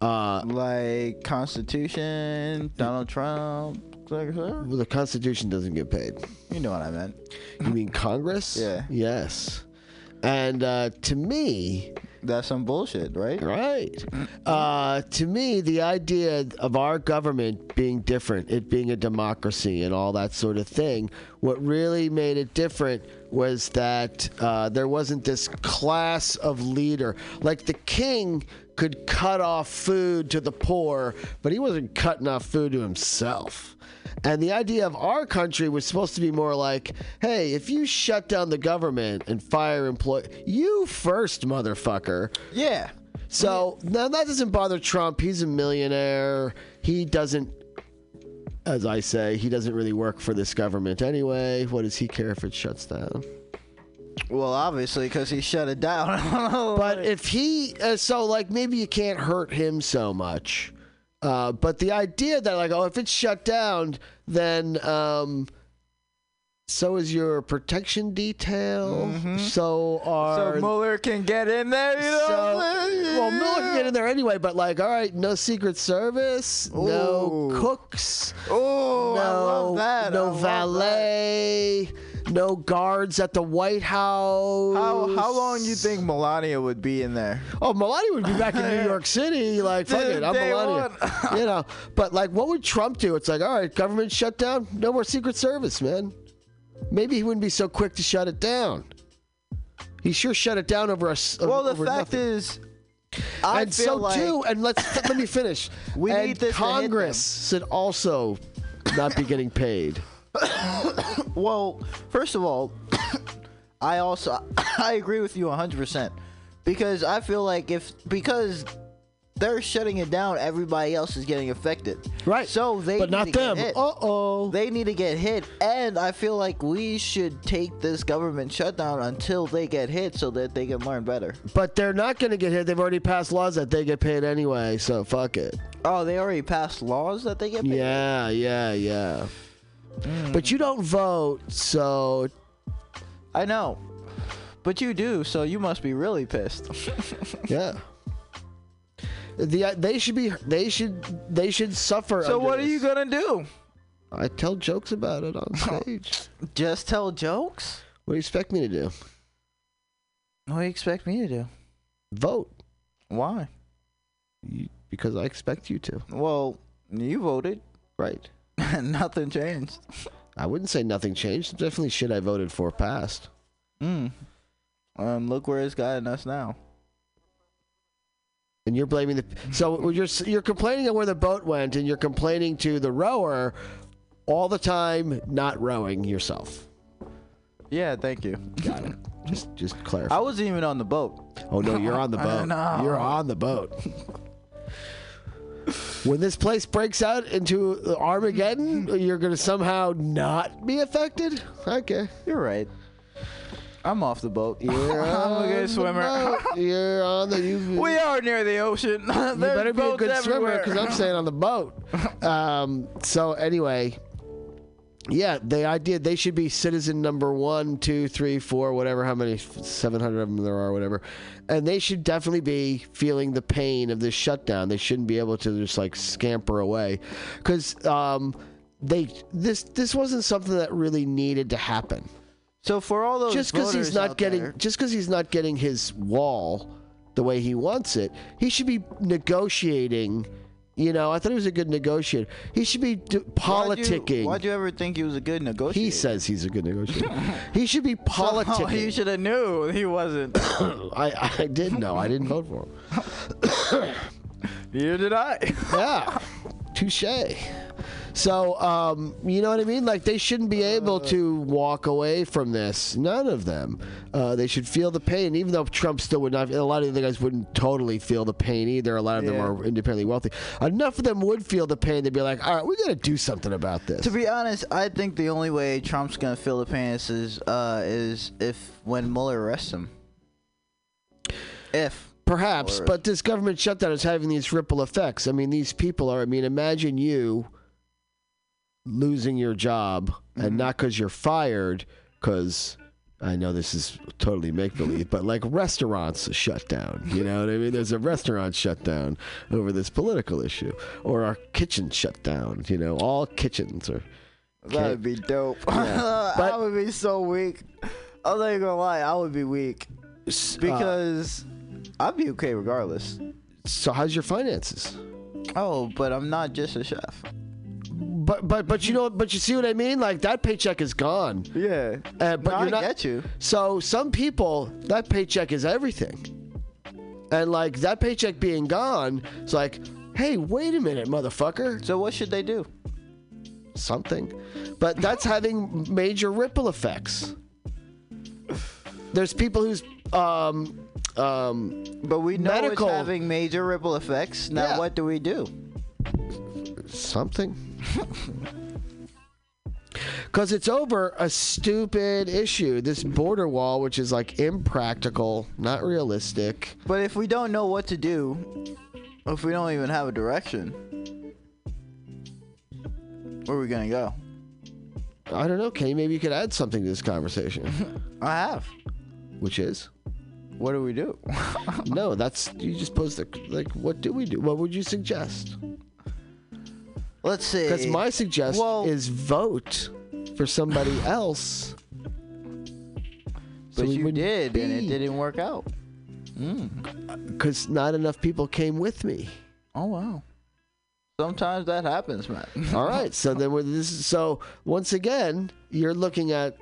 uh Like Constitution, Donald Trump. well, the constitution doesn't get paid You know what I meant. you mean congress Yeah. yes and uh to me That's some bullshit, right? Right. Uh, to me, the idea of our government being different, it being a democracy and all that sort of thing, what really made it different was that uh, there wasn't this class of leader. Like the king could cut off food to the poor, but he wasn't cutting off food to himself. And the idea of our country was supposed to be more like, hey, if you shut down the government and fire employees, you first, motherfucker. Yeah. So now that doesn't bother Trump. He's a millionaire. He doesn't, as I say, he doesn't really work for this government anyway. What does he care if it shuts down? Well, obviously, because he shut it down. <laughs> But if he, uh, so like maybe you can't hurt him so much. Uh, but the idea that like, oh, if it's shut down, then um, so is your protection detail. So are so Mueller can get in there, you know? so- what I'm saying? well, Miller can get in there anyway. But like, all right, no Secret Service, no cooks, Oh, no I love that. No love valet, no guards at the White House. How how long you think Melania would be in there? Oh, Melania would be back in New York City. Like, fuck it, I'm Melania. you know, but like, what would Trump do? It's like, all right, government shut down, no more Secret Service, man. Maybe he wouldn't be so quick to shut it down. He sure shut it down over us. Well, the fact nothing. is, I and so like too, and let's let me finish. <laughs> We and need this Congress should also not be getting paid. <coughs> Well, first of all, <coughs> I also <coughs> I agree with you 100% because I feel like if because they're shutting it down, everybody else is getting affected. Right. So they but need not to them. Uh oh. They need to get hit, and I feel like we should take this government shutdown until they get hit, so that they can learn better. But they're not going to get hit. They've already passed laws that they get paid anyway. So fuck it. Oh, they already passed laws that they get paid. Yeah, yeah, yeah. Mm. But you don't vote, so I know, but you do, so you must be really pissed. <laughs> yeah. The they should be they should they should suffer. so what are you gonna do? I tell jokes about it on <laughs> stage. Just tell jokes? what do you expect me to do? What do you expect me to do? Vote Why? You- because I expect you to. Well, you voted, Right. <laughs> nothing changed. I wouldn't say nothing changed. Definitely shit I voted for passed. Mm. And look where it's gotten us now. And you're blaming the so you're you're complaining on where the boat went, and you're complaining to the rower all the time, not rowing yourself. Yeah, thank you. Got it. Just just clarify. I wasn't even on the boat. Oh no, you're on the <laughs> boat. No. You're on the boat. When this place breaks out into Armageddon, you're gonna somehow not be affected. Okay. You're right. I'm off the boat. <laughs> You're I'm a good swimmer. <laughs> You're on the. You, we are near the ocean. you <laughs> better be a boats good swimmer because I'm staying on the boat. Um, so anyway, yeah, the idea they should be citizen number one, two, three, four, whatever, how many, seven hundred of them there are, whatever, and they should definitely be feeling the pain of this shutdown. They shouldn't be able to just like scamper away, because um, they this this wasn't something that really needed to happen. So for all those just because he's not getting there- just because he's not getting his wall the way he wants it he should be negotiating you know i thought he was a good negotiator. He should be d- Why'd you- politicking. Why'd you ever think he was a good negotiator? he says he's a good negotiator. <laughs> He should be <laughs> Oh, politicking. you should have knew he wasn't. <coughs> I, I did know. I didn't vote for him. <coughs> Neither did I. <coughs> yeah. Touche so um, you know what i mean? Like they shouldn't be able to walk away from this. None of them. Uh, they should feel the pain even though trump still would not a lot of the guys wouldn't totally feel the pain either. A lot of them are independently wealthy. Enough of them would feel the pain. They'd be like all right we gotta do something about this. To be honest, I think the only way Trump's gonna feel the pain is uh, is if when Mueller arrests him. If Perhaps, but this government shutdown is having these ripple effects. I mean, these people are. I mean, imagine you losing your job, Mm-hmm. and not because you're fired, because I know this is totally make believe, but like restaurants shut down. You know what I mean? There's a restaurant shut down over this political issue, or our kitchen shut down. You know, all kitchens are. that would be dope. Yeah. <laughs> I would be so weak. I'm not even gonna lie, I would be weak uh, because I'd be okay regardless. so how's your finances? Oh, but I'm not just a chef. But but but you know but you see what I mean? Like that paycheck is gone. Yeah, Uh, but no, you're I not. get you. So some people, that paycheck is everything. And like that paycheck being gone, it's like, hey, wait a minute, motherfucker. So what should they do? something, but that's <laughs> having major ripple effects. There's people who's um, um, But we know Medical- it's having major ripple effects. Now, Yeah. what do we do? Something. <laughs> Because it's over a stupid issue, this border wall, which is like impractical, not realistic. But if we don't know what to do, if we don't even have a direction, where are we gonna go? I don't know, Kenny. Maybe you could add something to this conversation, <laughs> I have. which is What do we do? <laughs> no. That's you just posed the like. What do we do? What would you suggest? Let's see. Because my suggestion Well- is vote for somebody <sighs> else. So but you did, and it didn't work out. Hmm. because not enough people came with me. Oh wow. Sometimes that happens, man. <laughs> All right, so then with this, so once again, you're looking at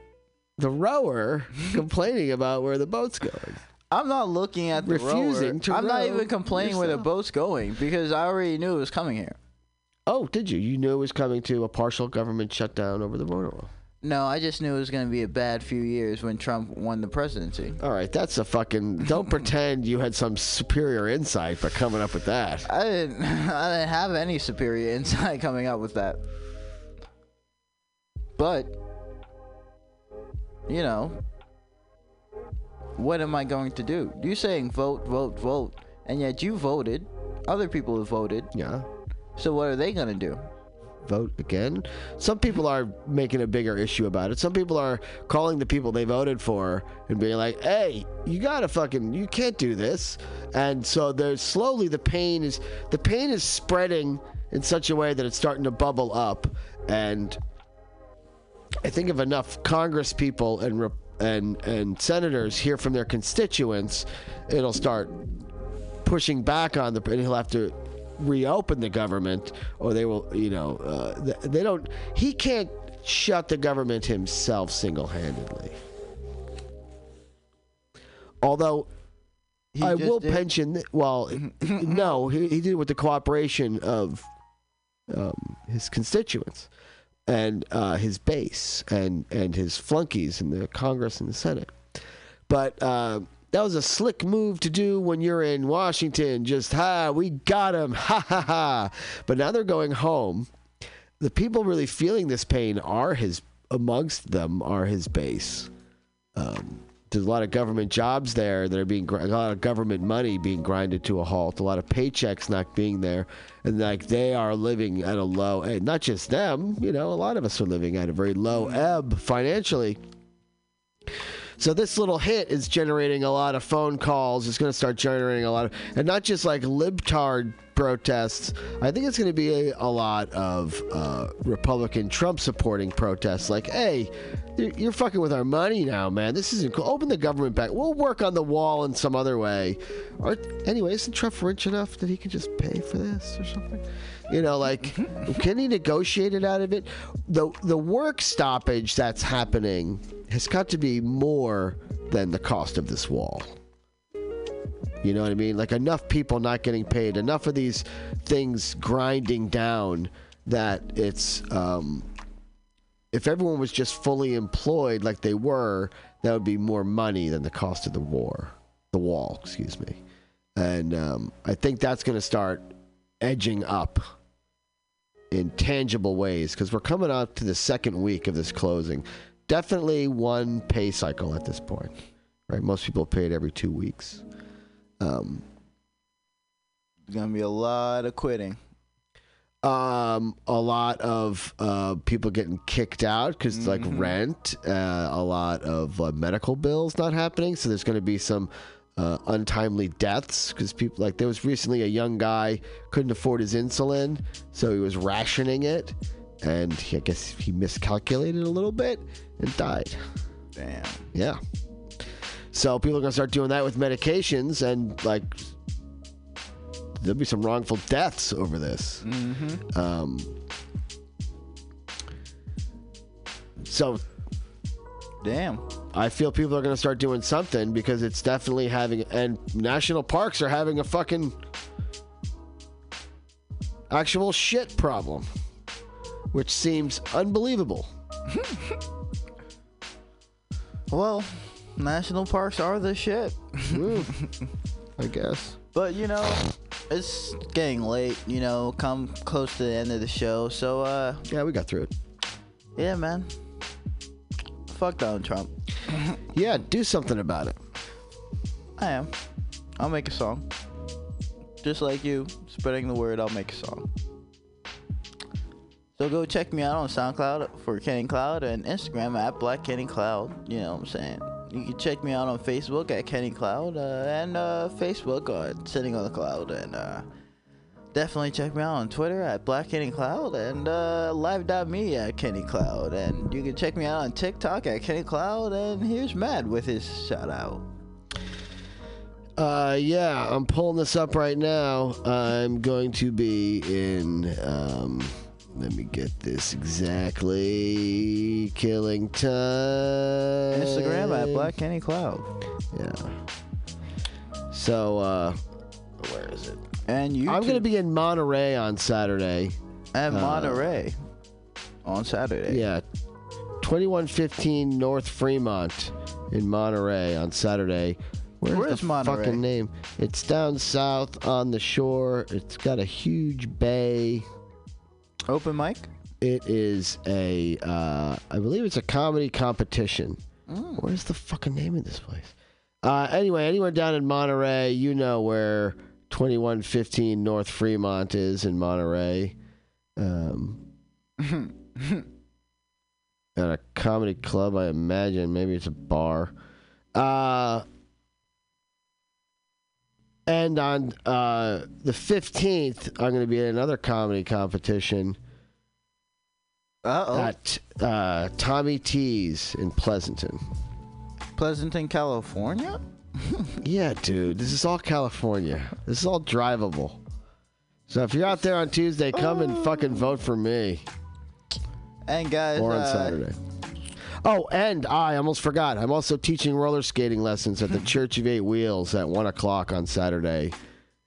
the rower <laughs> complaining about where the boat's going. I'm not looking at the Refusing rower. to I'm not even complaining where the boat's going because I already knew it was coming here. Oh, did you? You knew it was coming to a partial government shutdown over the border wall. No, I just knew it was going to be a bad few years when Trump won the presidency. All right, that's a fucking. Don't pretend you had some superior insight by coming up with that. I didn't. <laughs> I didn't have any superior insight coming up with that. But, you know, what am I going to do? You're saying vote, vote, vote, and yet you voted. Other people have voted. Yeah. So what are they going to do? vote again. Some people are making a bigger issue about it. Some people are calling the people they voted for and being like, "Hey, you gotta fucking, you can't do this." And so there's slowly the pain is the pain is spreading in such a way that it's starting to bubble up. And I think if enough Congress people and rep- and and senators hear from their constituents, it'll start pushing back on the and he'll have to reopen the government or they will you know uh, they don't he can't shut the government himself single-handedly. Although He I will did- pension well <laughs> no he, he did it with the cooperation of um, his constituents and uh, his base and and his flunkies in the Congress and the Senate. But uh, that was a slick move to do when you're in Washington. Just ha, we got him, <laughs> ha ha ha. But now they're going home. The people really feeling this pain are his amongst them are his base. Um, there's a lot of government jobs there that are being a lot of government money being grinded to a halt. A lot of paychecks not being there, and like they are living at a low. And not just them, you know, a lot of us are living at a very low ebb financially. So this little hit is generating a lot of phone calls. It's going to start generating a lot of, and not just like libtard protests. I think it's going to be a, a lot of uh, Republican Trump supporting protests. Like, hey, you're, you're fucking with our money now, man. This isn't cool. Open the government back. We'll work on the wall in some other way. Or anyway, isn't Trump rich enough that he can just pay for this or something? You know, like, can he negotiate it out of it? The the work stoppage that's happening has got to be more than the cost of this wall. You know what I mean? Like enough people not getting paid, enough of these things grinding down that it's um, if everyone was just fully employed like they were, that would be more money than the cost of the war, the wall, excuse me. And um, I think that's going to start edging up in tangible ways because we're coming up to the second week of this closing. Definitely one pay cycle at this point, right? Most people pay it every two weeks. Um, There's gonna be a lot of quitting. um, a lot of uh, people getting kicked out because like Mhm. rent, uh, a lot of uh, medical bills not happening. So there's going to be some uh, untimely deaths because people like there was recently a young guy couldn't afford his insulin, so he was rationing it, and he, I guess he miscalculated a little bit and died. Damn. Yeah. So people are gonna start doing that with medications, and like there'll be some wrongful deaths over this. Mm-hmm. Um, so Damn. I feel people are going to start doing something because it's definitely having, and national parks are having a fucking actual shit problem. Which seems unbelievable. <laughs> Well, national parks are the shit. Ooh, I guess. But you know, it's getting late. You know, come close to the end of the show. So uh, Yeah, we got through it. yeah, man. Fuck Donald Trump. <laughs> Yeah, do something about it. I am. I'll make a song. Just like you, spreading the word, I'll make a song. So go check me out on SoundCloud for Kenny Cloud and Instagram at Black Kenny Cloud. You know what I'm saying? You can check me out on Facebook at Kenny Cloud uh, and uh, Facebook on Sitting on the Cloud. And uh, definitely check me out on Twitter at Black Kenny Cloud and uh, live.me at Kenny Cloud. And you can check me out on TikTok at Kenny Cloud. And here's Matt with his shout out. Uh, yeah, I'm pulling this up right now. I'm going to be in. Um, let me get this exactly. Killing time. Instagram at Black Kenny Cloud. Yeah. So, uh, where is it? And you I'm going to be in Monterey on Saturday. at Monterey on Saturday. Yeah. 2115 North Fremont in Monterey on Saturday. Where's Where's the Monterey? fucking name? It's down south on the shore. It's got a huge bay. Open mic. It is a, uh, I believe it's a comedy competition. Mm. Where's the fucking name of this place? Uh, anyway, anyone down in Monterey, you know where 2115 North Fremont is in Monterey. Um, <laughs> at a comedy club, I imagine. Maybe it's a bar. Uh, and on uh, the 15th, I'm going to be at another comedy competition Uh oh. at uh, Tommy T's in Pleasanton. Pleasanton, California. <laughs> Yeah, dude, this is all California. This is all drivable. So if you're out there on Tuesday, come and fucking vote for me. And guys, Or on uh, Saturday. Oh, and I almost forgot. I'm also teaching roller skating lessons at the <laughs> Church of Eight Wheels at one o'clock on Saturday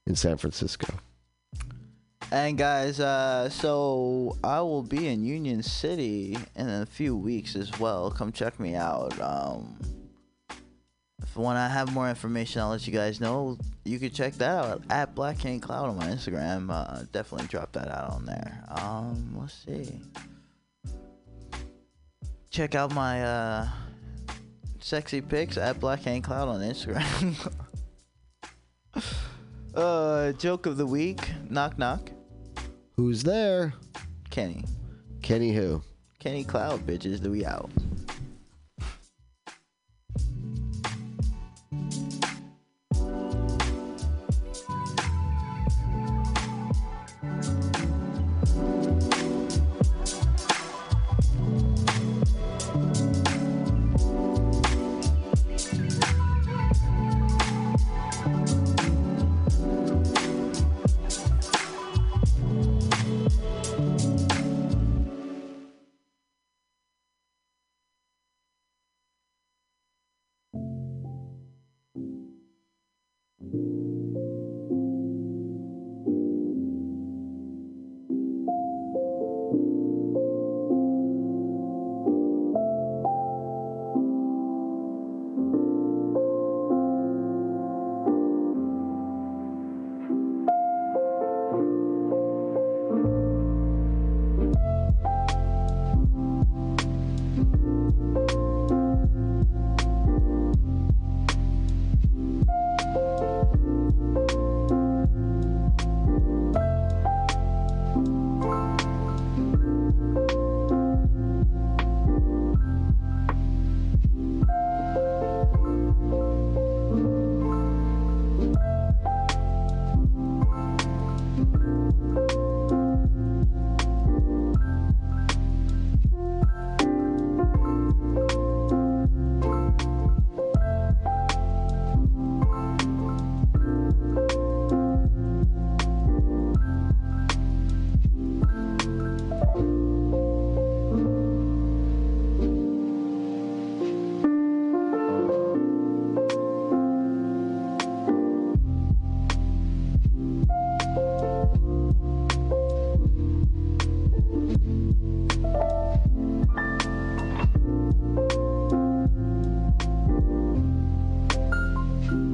in San Francisco. And guys, uh, so I will be in Union City in a few weeks as well. Come check me out. Um, if when I have more information, I'll let you guys know. You can check that out at Black King Cloud on my Instagram. Uh, definitely drop that out on there. Um, let's see. Check out my uh, sexy pics at Black King Cloud on Instagram. <laughs> uh, joke of the week. Knock knock. Who's there? Kenny. Kenny who? Kenny Cloud, bitches. Do we out?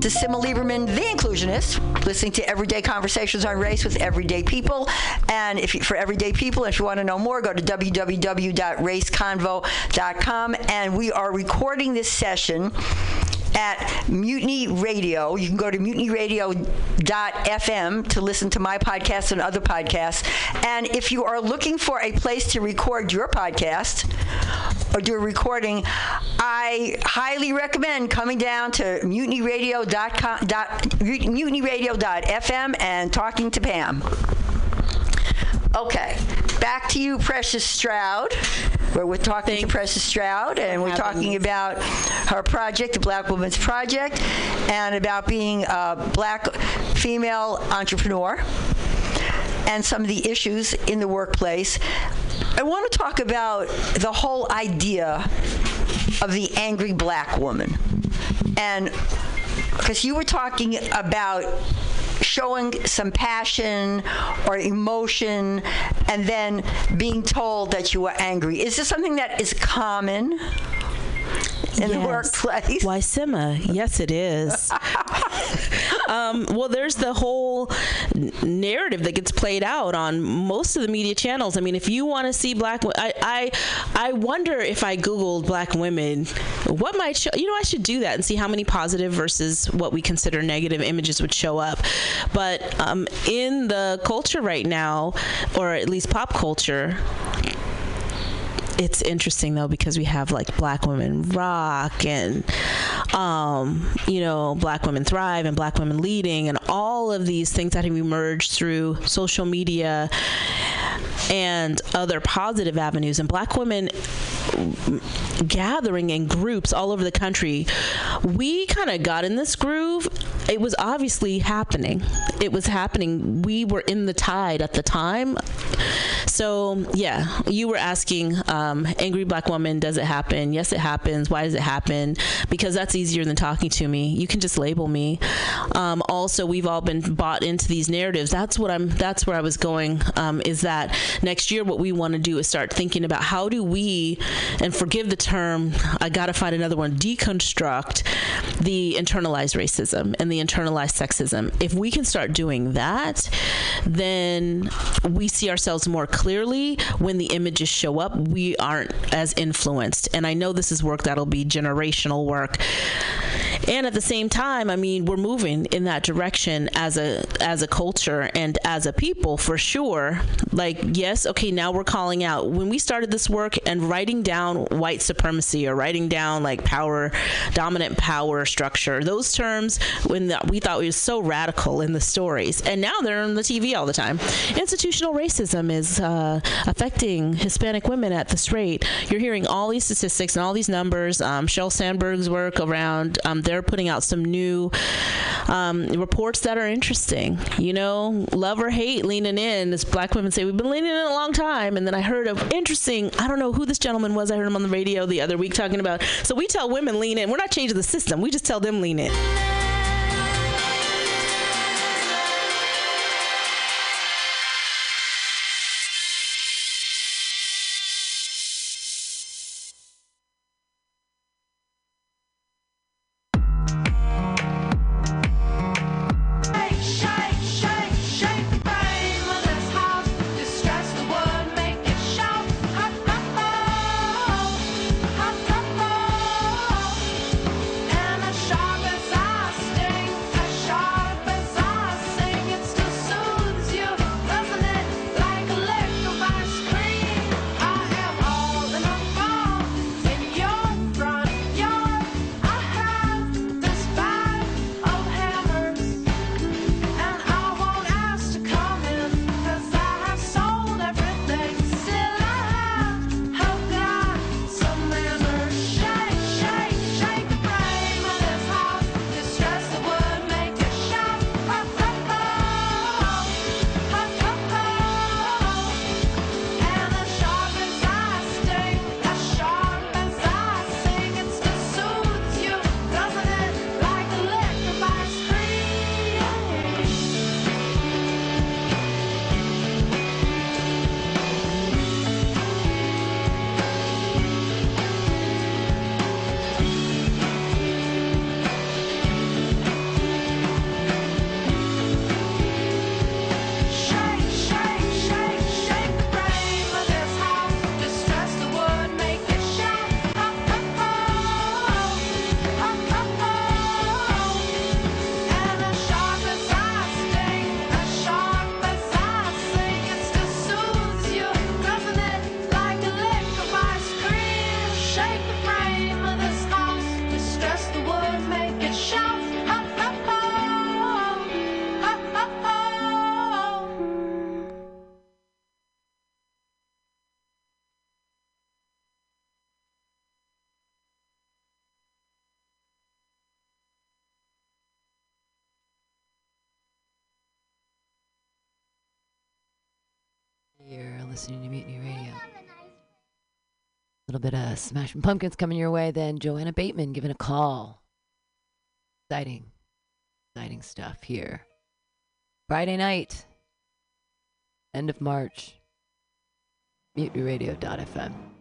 Is Sima Lieberman, the inclusionist, listening to Everyday Conversations on Race with Everyday People. And if you, for Everyday People, if you want to know more, go to www.raceconvo.com. And we are recording this session at Mutiny Radio. You can go to mutinyradio.fm to listen to my podcast and other podcasts. And if you are looking for a place to record your podcast or do a recording, I highly recommend coming down to mutinyradio.com, dot, mutinyradio.fm and talking to Pam. Okay, back to you, Precious Stroud. Where we're talking to Precious Stroud, and we're talking about her project, the Black Women's Project, and about being a black female entrepreneur and some of the issues in the workplace. I want to talk about the whole idea of the angry black woman. And because you were talking about showing some passion or emotion and then being told that you were angry. Is this something that is common? In the Yes. workplace. Why, Sima? Yes, it is. <laughs> um, well, there's the whole narrative that gets played out on most of the media channels. I mean, if you want to see black, I, I, I wonder if I googled black women, what might show? You know, I should do that and see how many positive versus what we consider negative images would show up. But um, in the culture right now, or at least pop culture, it's interesting though because we have like black women rock and um, you know black women thrive and black women leading and all of these things that have emerged through social media and other positive avenues. And black women gathering in groups all over the country we kind of got in this groove. It was obviously happening. It was happening. We were in the tide at the time. So yeah you were asking um, angry black woman does it happen? Yes it happens. Why does it happen? Because that's easier than talking to me. You can just label me. Um, also we've all been bought into these narratives. That's what i'm that's where i was going um, is that next year what we want to do is start thinking about how do we and forgive the term i gotta find another one deconstruct the internalized racism and the internalized sexism. If we can start doing that then we see ourselves more clearly. When the images show up we aren't as influenced. And i know this is work that'll be generational work. And at the same time i mean we're moving in that direction as a as a culture and as a people for sure. Like yes okay now we're calling out. When we started this work and writing down white supremacy or writing down like power dominant power structure. Those terms when the, we thought we was so radical in the stories. And now they're on the tv all the time. Institutional racism is uh, affecting hispanic women at this rate. You're hearing all these statistics and all these numbers. Um, Sheryl sandberg's work around um, they're putting out some new um, reports that are interesting. You know love or hate leaning in. As black women say we've been leaning in a long time. And then i heard of interesting i don't know who this gentleman was i heard him on the radio the other week talking about. So we tell women lean in. We're not changing the system. We just tell them lean in listening to Mutiny Radio. A little bit of Smashing Pumpkins coming your way, then Joanna Bateman giving a call. Exciting, exciting stuff here. Friday night, end of March. MutinyRadio.fm.